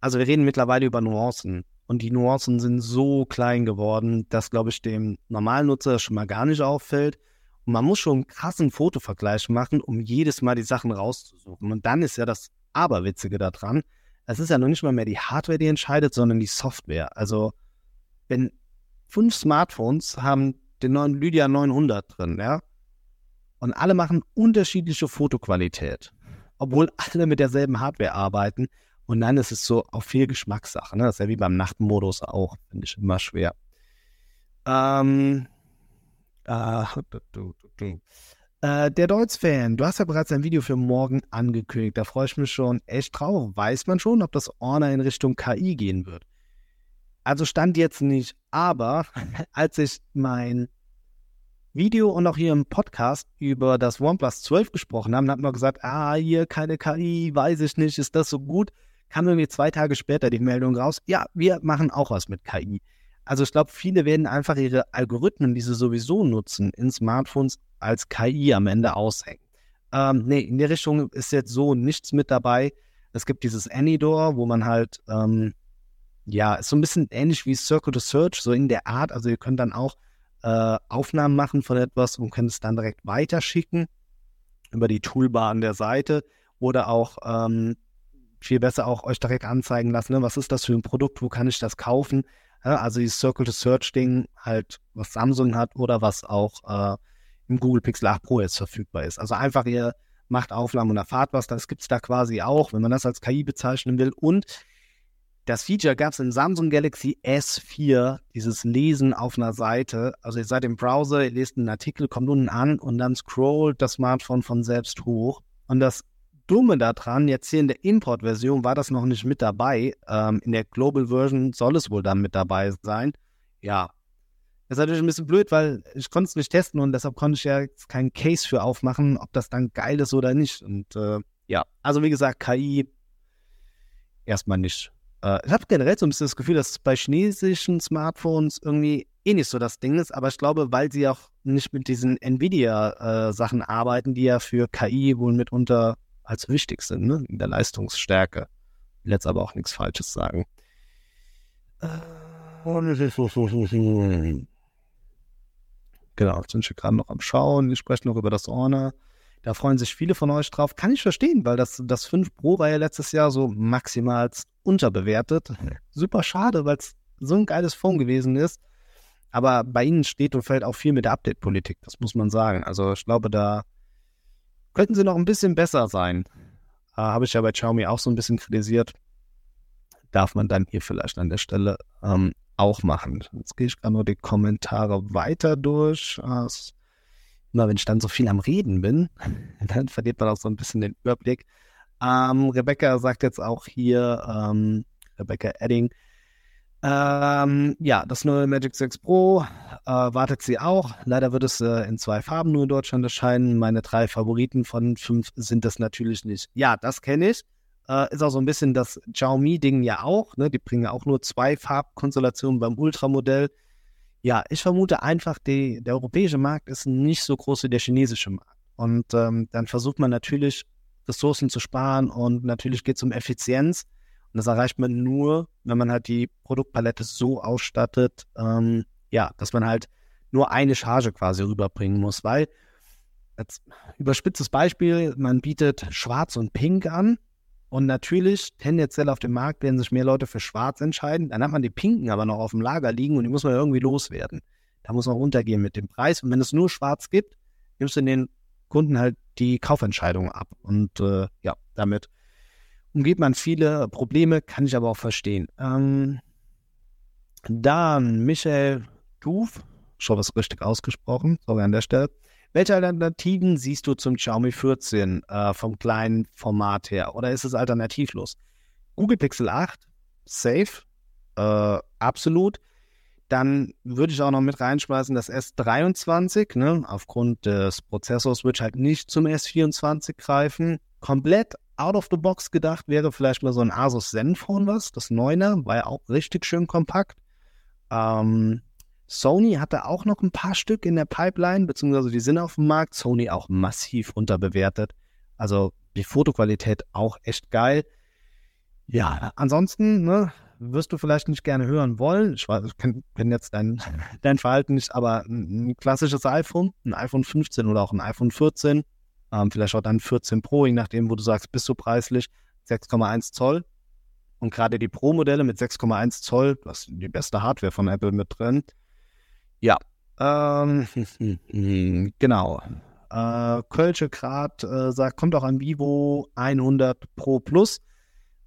Also wir reden mittlerweile über Nuancen. Und die Nuancen sind so klein geworden, dass, glaube ich, dem normalen Nutzer schon mal gar nicht auffällt. Und man muss schon einen krassen Fotovergleich machen, um jedes Mal die Sachen rauszusuchen. Und dann ist ja das Aberwitzige daran, es ist ja noch nicht mal mehr die Hardware, die entscheidet, sondern die Software. Also, wenn fünf Smartphones haben den neuen Lydia 900 drin, ja, und alle machen unterschiedliche Fotoqualität, obwohl alle mit derselben Hardware arbeiten. Und dann ist es so auf viel Geschmackssache. Ne? Das ist ja wie beim Nachtmodus auch, finde ich immer schwer. Ähm, äh, äh, der Deutz-Fan, du hast ja bereits ein Video für morgen angekündigt. Da freue ich mich schon echt drauf. Weiß man schon, ob das Orner in Richtung KI gehen wird? Also stand jetzt nicht, aber als ich mein Video und auch hier im Podcast über das OnePlus 12 gesprochen haben, hat man gesagt, ah, hier keine KI, weiß ich nicht, ist das so gut? Kam mir zwei Tage später die Meldung raus, ja, wir machen auch was mit KI. Also ich glaube, viele werden einfach ihre Algorithmen, die sie sowieso nutzen, in Smartphones als KI am Ende aushängen. Ähm, nee, in der Richtung ist jetzt so nichts mit dabei. Es gibt dieses Anydoor, wo man halt, ähm, ja, ist so ein bisschen ähnlich wie Circle to Search, so in der Art. Also ihr könnt dann auch äh, Aufnahmen machen von etwas und könnt es dann direkt weiterschicken über die Toolbar an der Seite oder auch ähm, viel besser auch euch direkt anzeigen lassen, ne? was ist das für ein Produkt, wo kann ich das kaufen. Ja, also dieses Circle-to-Search-Ding halt, was Samsung hat oder was auch äh, im Google Pixel 8 Pro jetzt verfügbar ist. Also einfach ihr macht Aufnahmen und erfahrt was, das gibt es da quasi auch, wenn man das als KI bezeichnen will. Und das Feature gab es in Samsung Galaxy S4, dieses Lesen auf einer Seite. Also ihr seid im Browser, ihr lest einen Artikel, kommt unten an und dann scrollt das Smartphone von selbst hoch. Und das Dumme daran, jetzt hier in der Import-Version war das noch nicht mit dabei. Ähm, in der Global Version soll es wohl dann mit dabei sein. Ja. Das ist natürlich ein bisschen blöd, weil ich konnte es nicht testen und deshalb konnte ich ja keinen Case für aufmachen, ob das dann geil ist oder nicht. Und äh, ja, also wie gesagt, KI erstmal nicht Äh, ich habe generell so ein bisschen das Gefühl, dass bei chinesischen Smartphones irgendwie eh nicht so das Ding ist, aber ich glaube, weil sie auch nicht mit diesen Nvidia-Sachen äh, arbeiten, die ja für KI wohl mitunter als wichtig sind, ne? in der Leistungsstärke. Ich will jetzt aber auch nichts Falsches sagen. Genau, jetzt sind wir gerade noch am Schauen. Wir sprechen noch über das Honor. Da freuen sich viele von euch drauf. Kann ich verstehen, weil das, das 5 Pro war ja letztes Jahr so maximal unterbewertet. Super schade, weil es so ein geiles Phone gewesen ist. Aber bei ihnen steht und fällt auch viel mit der Update-Politik, das muss man sagen. Also ich glaube, da könnten sie noch ein bisschen besser sein. Äh, Habe ich ja bei Xiaomi auch so ein bisschen kritisiert. Darf man dann hier vielleicht an der Stelle ähm, auch machen. Jetzt gehe ich gerade nur die Kommentare weiter durch. Äh, immer wenn ich dann so viel am Reden bin, dann verliert man auch so ein bisschen den Überblick. Ähm, Rebecca sagt jetzt auch hier, ähm, Rebecca Edding, ähm, ja, das neue Magic 6 Pro äh, wartet sie auch. Leider wird es äh, in zwei Farben nur in Deutschland erscheinen. Meine drei Favoriten von fünf sind das natürlich nicht. Ja, das kenne ich. Äh, ist auch so ein bisschen das Xiaomi-Ding ja auch. Ne? Die bringen auch nur zwei Farbkonstellationen beim Ultramodell. Ja, ich vermute einfach, die, der europäische Markt ist nicht so groß wie der chinesische Markt. Und ähm, dann versucht man natürlich, Ressourcen zu sparen und natürlich geht es um Effizienz. Und das erreicht man nur, wenn man halt die Produktpalette so ausstattet, ähm, ja, dass man halt nur eine Charge quasi rüberbringen muss, weil als überspitztes Beispiel, man bietet Schwarz und Pink an und natürlich tendenziell auf dem Markt werden sich mehr Leute für Schwarz entscheiden, dann hat man die Pinken aber noch auf dem Lager liegen und die muss man irgendwie loswerden. Da muss man runtergehen mit dem Preis. Und wenn es nur Schwarz gibt, nimmst du den Kunden halt die Kaufentscheidung ab. Und äh, ja, damit umgeht man viele Probleme, kann ich aber auch verstehen. Ähm, dann Michael Duf, schon was richtig ausgesprochen, sorry an der Stelle. Welche Alternativen siehst du zum Xiaomi 14 äh, vom kleinen Format her? Oder ist es alternativlos? Google Pixel 8, safe, äh, absolut. Dann würde ich auch noch mit reinschmeißen das S23. Ne? Aufgrund des Prozessors würde ich halt nicht zum S24 greifen. Komplett out of the box gedacht wäre vielleicht mal so ein Asus Zenfone was, das 9er, war ja auch richtig schön kompakt. Ähm, Sony hatte auch noch ein paar Stück in der Pipeline, beziehungsweise die sind auf dem Markt. Sony auch massiv unterbewertet. Also die Fotoqualität auch echt geil. Ja, ansonsten ne, wirst du vielleicht nicht gerne hören wollen. Ich, weiß, ich kenne kenn jetzt dein, dein Verhalten nicht, aber ein klassisches iPhone, ein iPhone 15 oder auch ein iPhone 14 ähm, vielleicht auch dann 14 Pro, je nachdem, wo du sagst, bist du preislich, 6,1 Zoll. Und gerade die Pro-Modelle mit 6,1 Zoll, das ist die beste Hardware von Apple mit drin. Ja, ähm, genau. Äh, Kölsche Grad äh, sagt, kommt auch an Vivo 100 Pro Plus.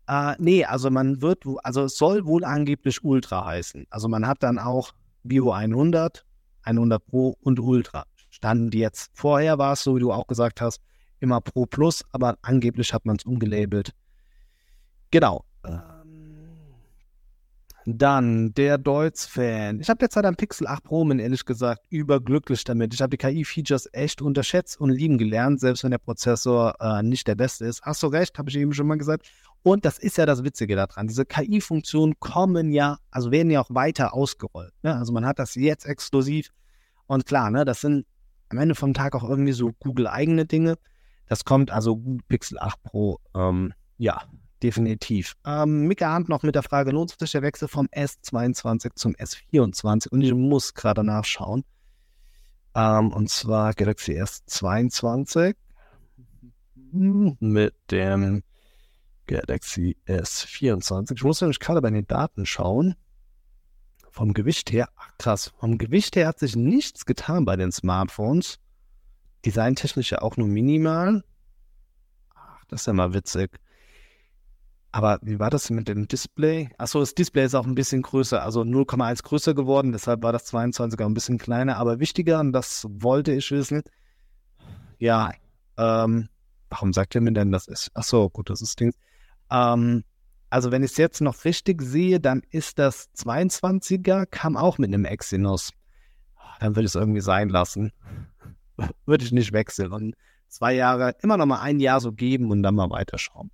Äh, nee, also man wird, also es soll wohl angeblich Ultra heißen. Also man hat dann auch Vivo 100, 100 Pro und Ultra standen die jetzt. Vorher war es, so wie du auch gesagt hast, immer Pro Plus, aber angeblich hat man es umgelabelt. Genau. Ähm, dann der Deutz-Fan. Ich habe derzeit am Pixel 8 Pro, bin ehrlich gesagt überglücklich damit. Ich habe die KI-Features echt unterschätzt und lieben gelernt, selbst wenn der Prozessor äh, nicht der beste ist. Hast du recht, habe ich eben schon mal gesagt. Und das ist ja das Witzige daran. Diese KI-Funktionen kommen ja, also werden ja auch weiter ausgerollt. Ne? Also man hat das jetzt exklusiv. Und klar, ne, das sind am Ende vom Tag auch irgendwie so Google-eigene Dinge. Das kommt also Pixel 8 Pro, ähm, ja, definitiv. Ähm, Mika Hand noch mit der Frage, lohnt sich der Wechsel vom S22 zum S24? Und ich muss gerade nachschauen. Ähm, und zwar Galaxy S22 mit dem Galaxy S24. Ich muss nämlich gerade bei den Daten schauen. Vom Gewicht her, ach krass, vom Gewicht her hat sich nichts getan bei den Smartphones. Designtechnisch ja auch nur minimal. Ach, das ist ja mal witzig. Aber wie war das mit dem Display? Achso, das Display ist auch ein bisschen größer, also 0,1 größer geworden, deshalb war das 22er ein bisschen kleiner. Aber wichtiger, und das wollte ich wissen, ja, ähm, warum sagt ihr mir denn, das ist? Achso, gut, das ist Ding. Ähm, also wenn ich es jetzt noch richtig sehe, dann ist das 22er, kam auch mit einem Exynos. Dann würde ich es irgendwie sein lassen. würde ich nicht wechseln. Und zwei Jahre, immer noch mal ein Jahr so geben und dann mal weiterschauen.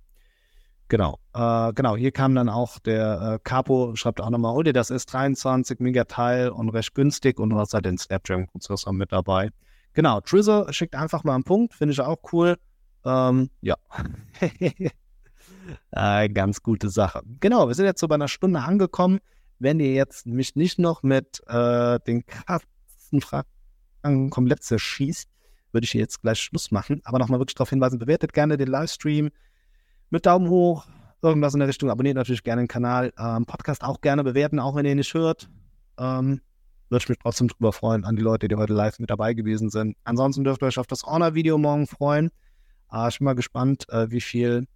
Genau, äh, genau. Hier kam dann auch der äh, Capo, schreibt auch nochmal, dir das S23, mega Teil und recht günstig und du hast halt den Snapdragon-Prozessor mit dabei. Genau, Trizzer schickt einfach mal einen Punkt, finde ich auch cool. Ähm, ja. äh, ganz gute Sache. Genau, wir sind jetzt so bei einer Stunde angekommen. Wenn ihr jetzt mich nicht noch mit äh, den krassen Fragen komplett zerschießt, würde ich jetzt gleich Schluss machen. Aber nochmal wirklich darauf hinweisen, bewertet gerne den Livestream mit Daumen hoch, irgendwas in der Richtung. Abonniert natürlich gerne den Kanal. Ähm, Podcast auch gerne bewerten, auch wenn ihr nicht hört. Ähm, würde ich mich trotzdem drüber freuen an die Leute, die heute live mit dabei gewesen sind. Ansonsten dürft ihr euch auf das Honor-Video morgen freuen. Äh, ich bin mal gespannt, äh, wie viel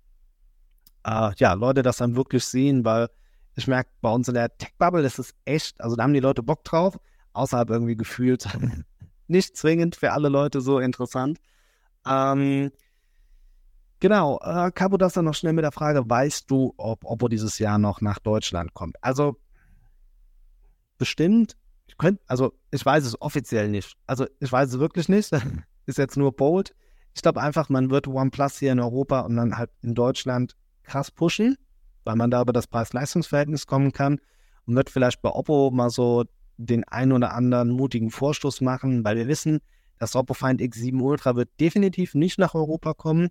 äh, ja, Leute das dann wirklich sehen, weil ich merke, bei uns in der Tech-Bubble ist es echt, also da haben die Leute Bock drauf, außerhalb irgendwie gefühlt nicht zwingend für alle Leute so interessant. Ähm, Genau, äh, Cabo das dann noch schnell mit der Frage, weißt du, ob Oppo dieses Jahr noch nach Deutschland kommt? Also bestimmt, ich könnte, also ich weiß es offiziell nicht. Also ich weiß es wirklich nicht. Ist jetzt nur bold. Ich glaube einfach, man wird OnePlus hier in Europa und dann halt in Deutschland krass pushen, weil man da über das Preis-Leistungs-Verhältnis kommen kann und wird vielleicht bei Oppo mal so den ein oder anderen mutigen Vorstoß machen, weil wir wissen, das Oppo Find X7 Ultra wird definitiv nicht nach Europa kommen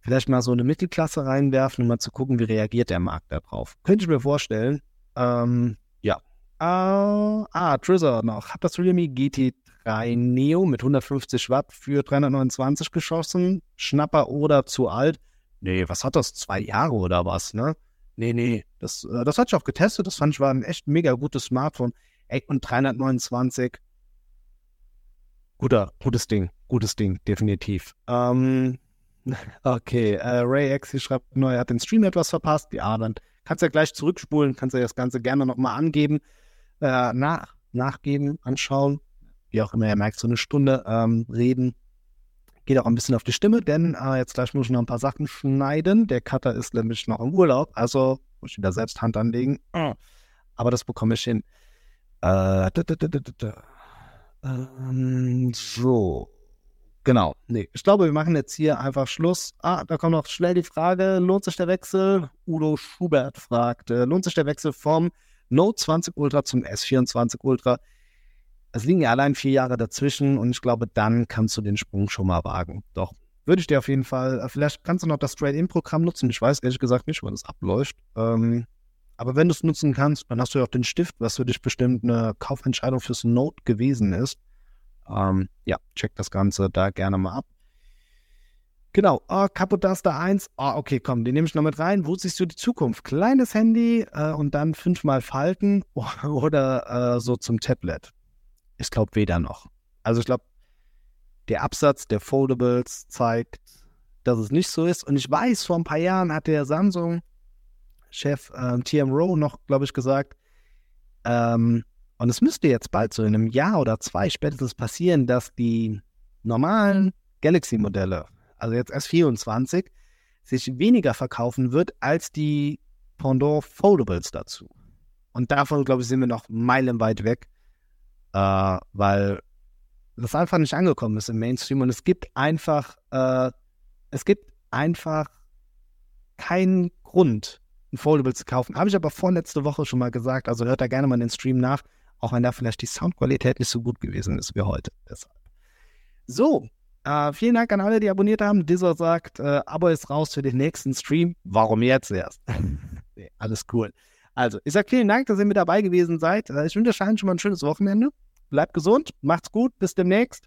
vielleicht mal so eine Mittelklasse reinwerfen, um mal zu gucken, wie reagiert der Markt darauf. Könnte ich mir vorstellen. Ähm, ja. Uh, ah, Trizzer noch. Hat das Realme GT3 Neo mit 150 Watt für 329 geschossen? Schnapper oder zu alt? Nee, was hat das? Zwei Jahre oder was, ne? Nee, nee, das, äh, das hatte ich auch getestet. Das fand ich war ein echt mega gutes Smartphone. Ey, und 329. Guter, gutes Ding, gutes Ding, definitiv. Ähm, Okay, äh, Ray X schreibt neu, er hat den Stream etwas verpasst. Ja, dann kannst du ja gleich zurückspulen, kannst du ja das Ganze gerne nochmal angeben, äh, nach, nachgeben, anschauen. Wie auch immer, ihr merkt, so eine Stunde ähm, reden. Geht auch ein bisschen auf die Stimme, denn äh, jetzt gleich muss ich noch ein paar Sachen schneiden. Der Cutter ist nämlich noch im Urlaub, also muss ich wieder selbst Hand anlegen. Aber das bekomme ich hin. Äh, da, da, da, ähm, so. Genau. Nee, ich glaube, wir machen jetzt hier einfach Schluss. Ah, da kommt noch schnell die Frage: Lohnt sich der Wechsel? Udo Schubert fragt: Lohnt sich der Wechsel vom Note 20 Ultra zum S24 Ultra? Es liegen ja allein vier Jahre dazwischen und ich glaube, dann kannst du den Sprung schon mal wagen. Doch, würde ich dir auf jeden Fall, äh, vielleicht kannst du noch das Trade-In-Programm nutzen. Ich weiß ehrlich gesagt nicht, wann das abläuft. Ähm, aber wenn du es nutzen kannst, dann hast du ja auch den Stift, was für dich bestimmt eine Kaufentscheidung fürs Note gewesen ist. Ähm, ja, check das Ganze da gerne mal ab. Genau, oh, Capodaster 1. Ah, oh, okay, komm, den nehme ich noch mit rein. Wo siehst du die Zukunft? Kleines Handy äh, und dann fünfmal falten oder äh, so zum Tablet? Ich glaube weder noch. Also ich glaube, der Absatz der Foldables zeigt, dass es nicht so ist. Und ich weiß, vor ein paar Jahren hat der Samsung-Chef äh, TM Rowe noch, glaube ich, gesagt, ähm, und es müsste jetzt bald so in einem Jahr oder zwei spätestens passieren, dass die normalen Galaxy-Modelle, also jetzt S24, sich weniger verkaufen wird als die Pendant Foldables dazu. Und davon, glaube ich, sind wir noch meilenweit weg, äh, weil das einfach nicht angekommen ist im Mainstream und es gibt einfach, äh, es gibt einfach keinen Grund, ein Foldable zu kaufen. Habe ich aber vorletzte Woche schon mal gesagt, also hört da gerne mal den Stream nach auch wenn da vielleicht die Soundqualität nicht so gut gewesen ist wie heute. Deshalb. So, äh, vielen Dank an alle, die abonniert haben. Dieser sagt, äh, Abo ist raus für den nächsten Stream. Warum jetzt erst? nee, alles cool. Also, ich sage vielen Dank, dass ihr mit dabei gewesen seid. Äh, ich wünsche euch schon mal ein schönes Wochenende. Bleibt gesund, macht's gut, bis demnächst.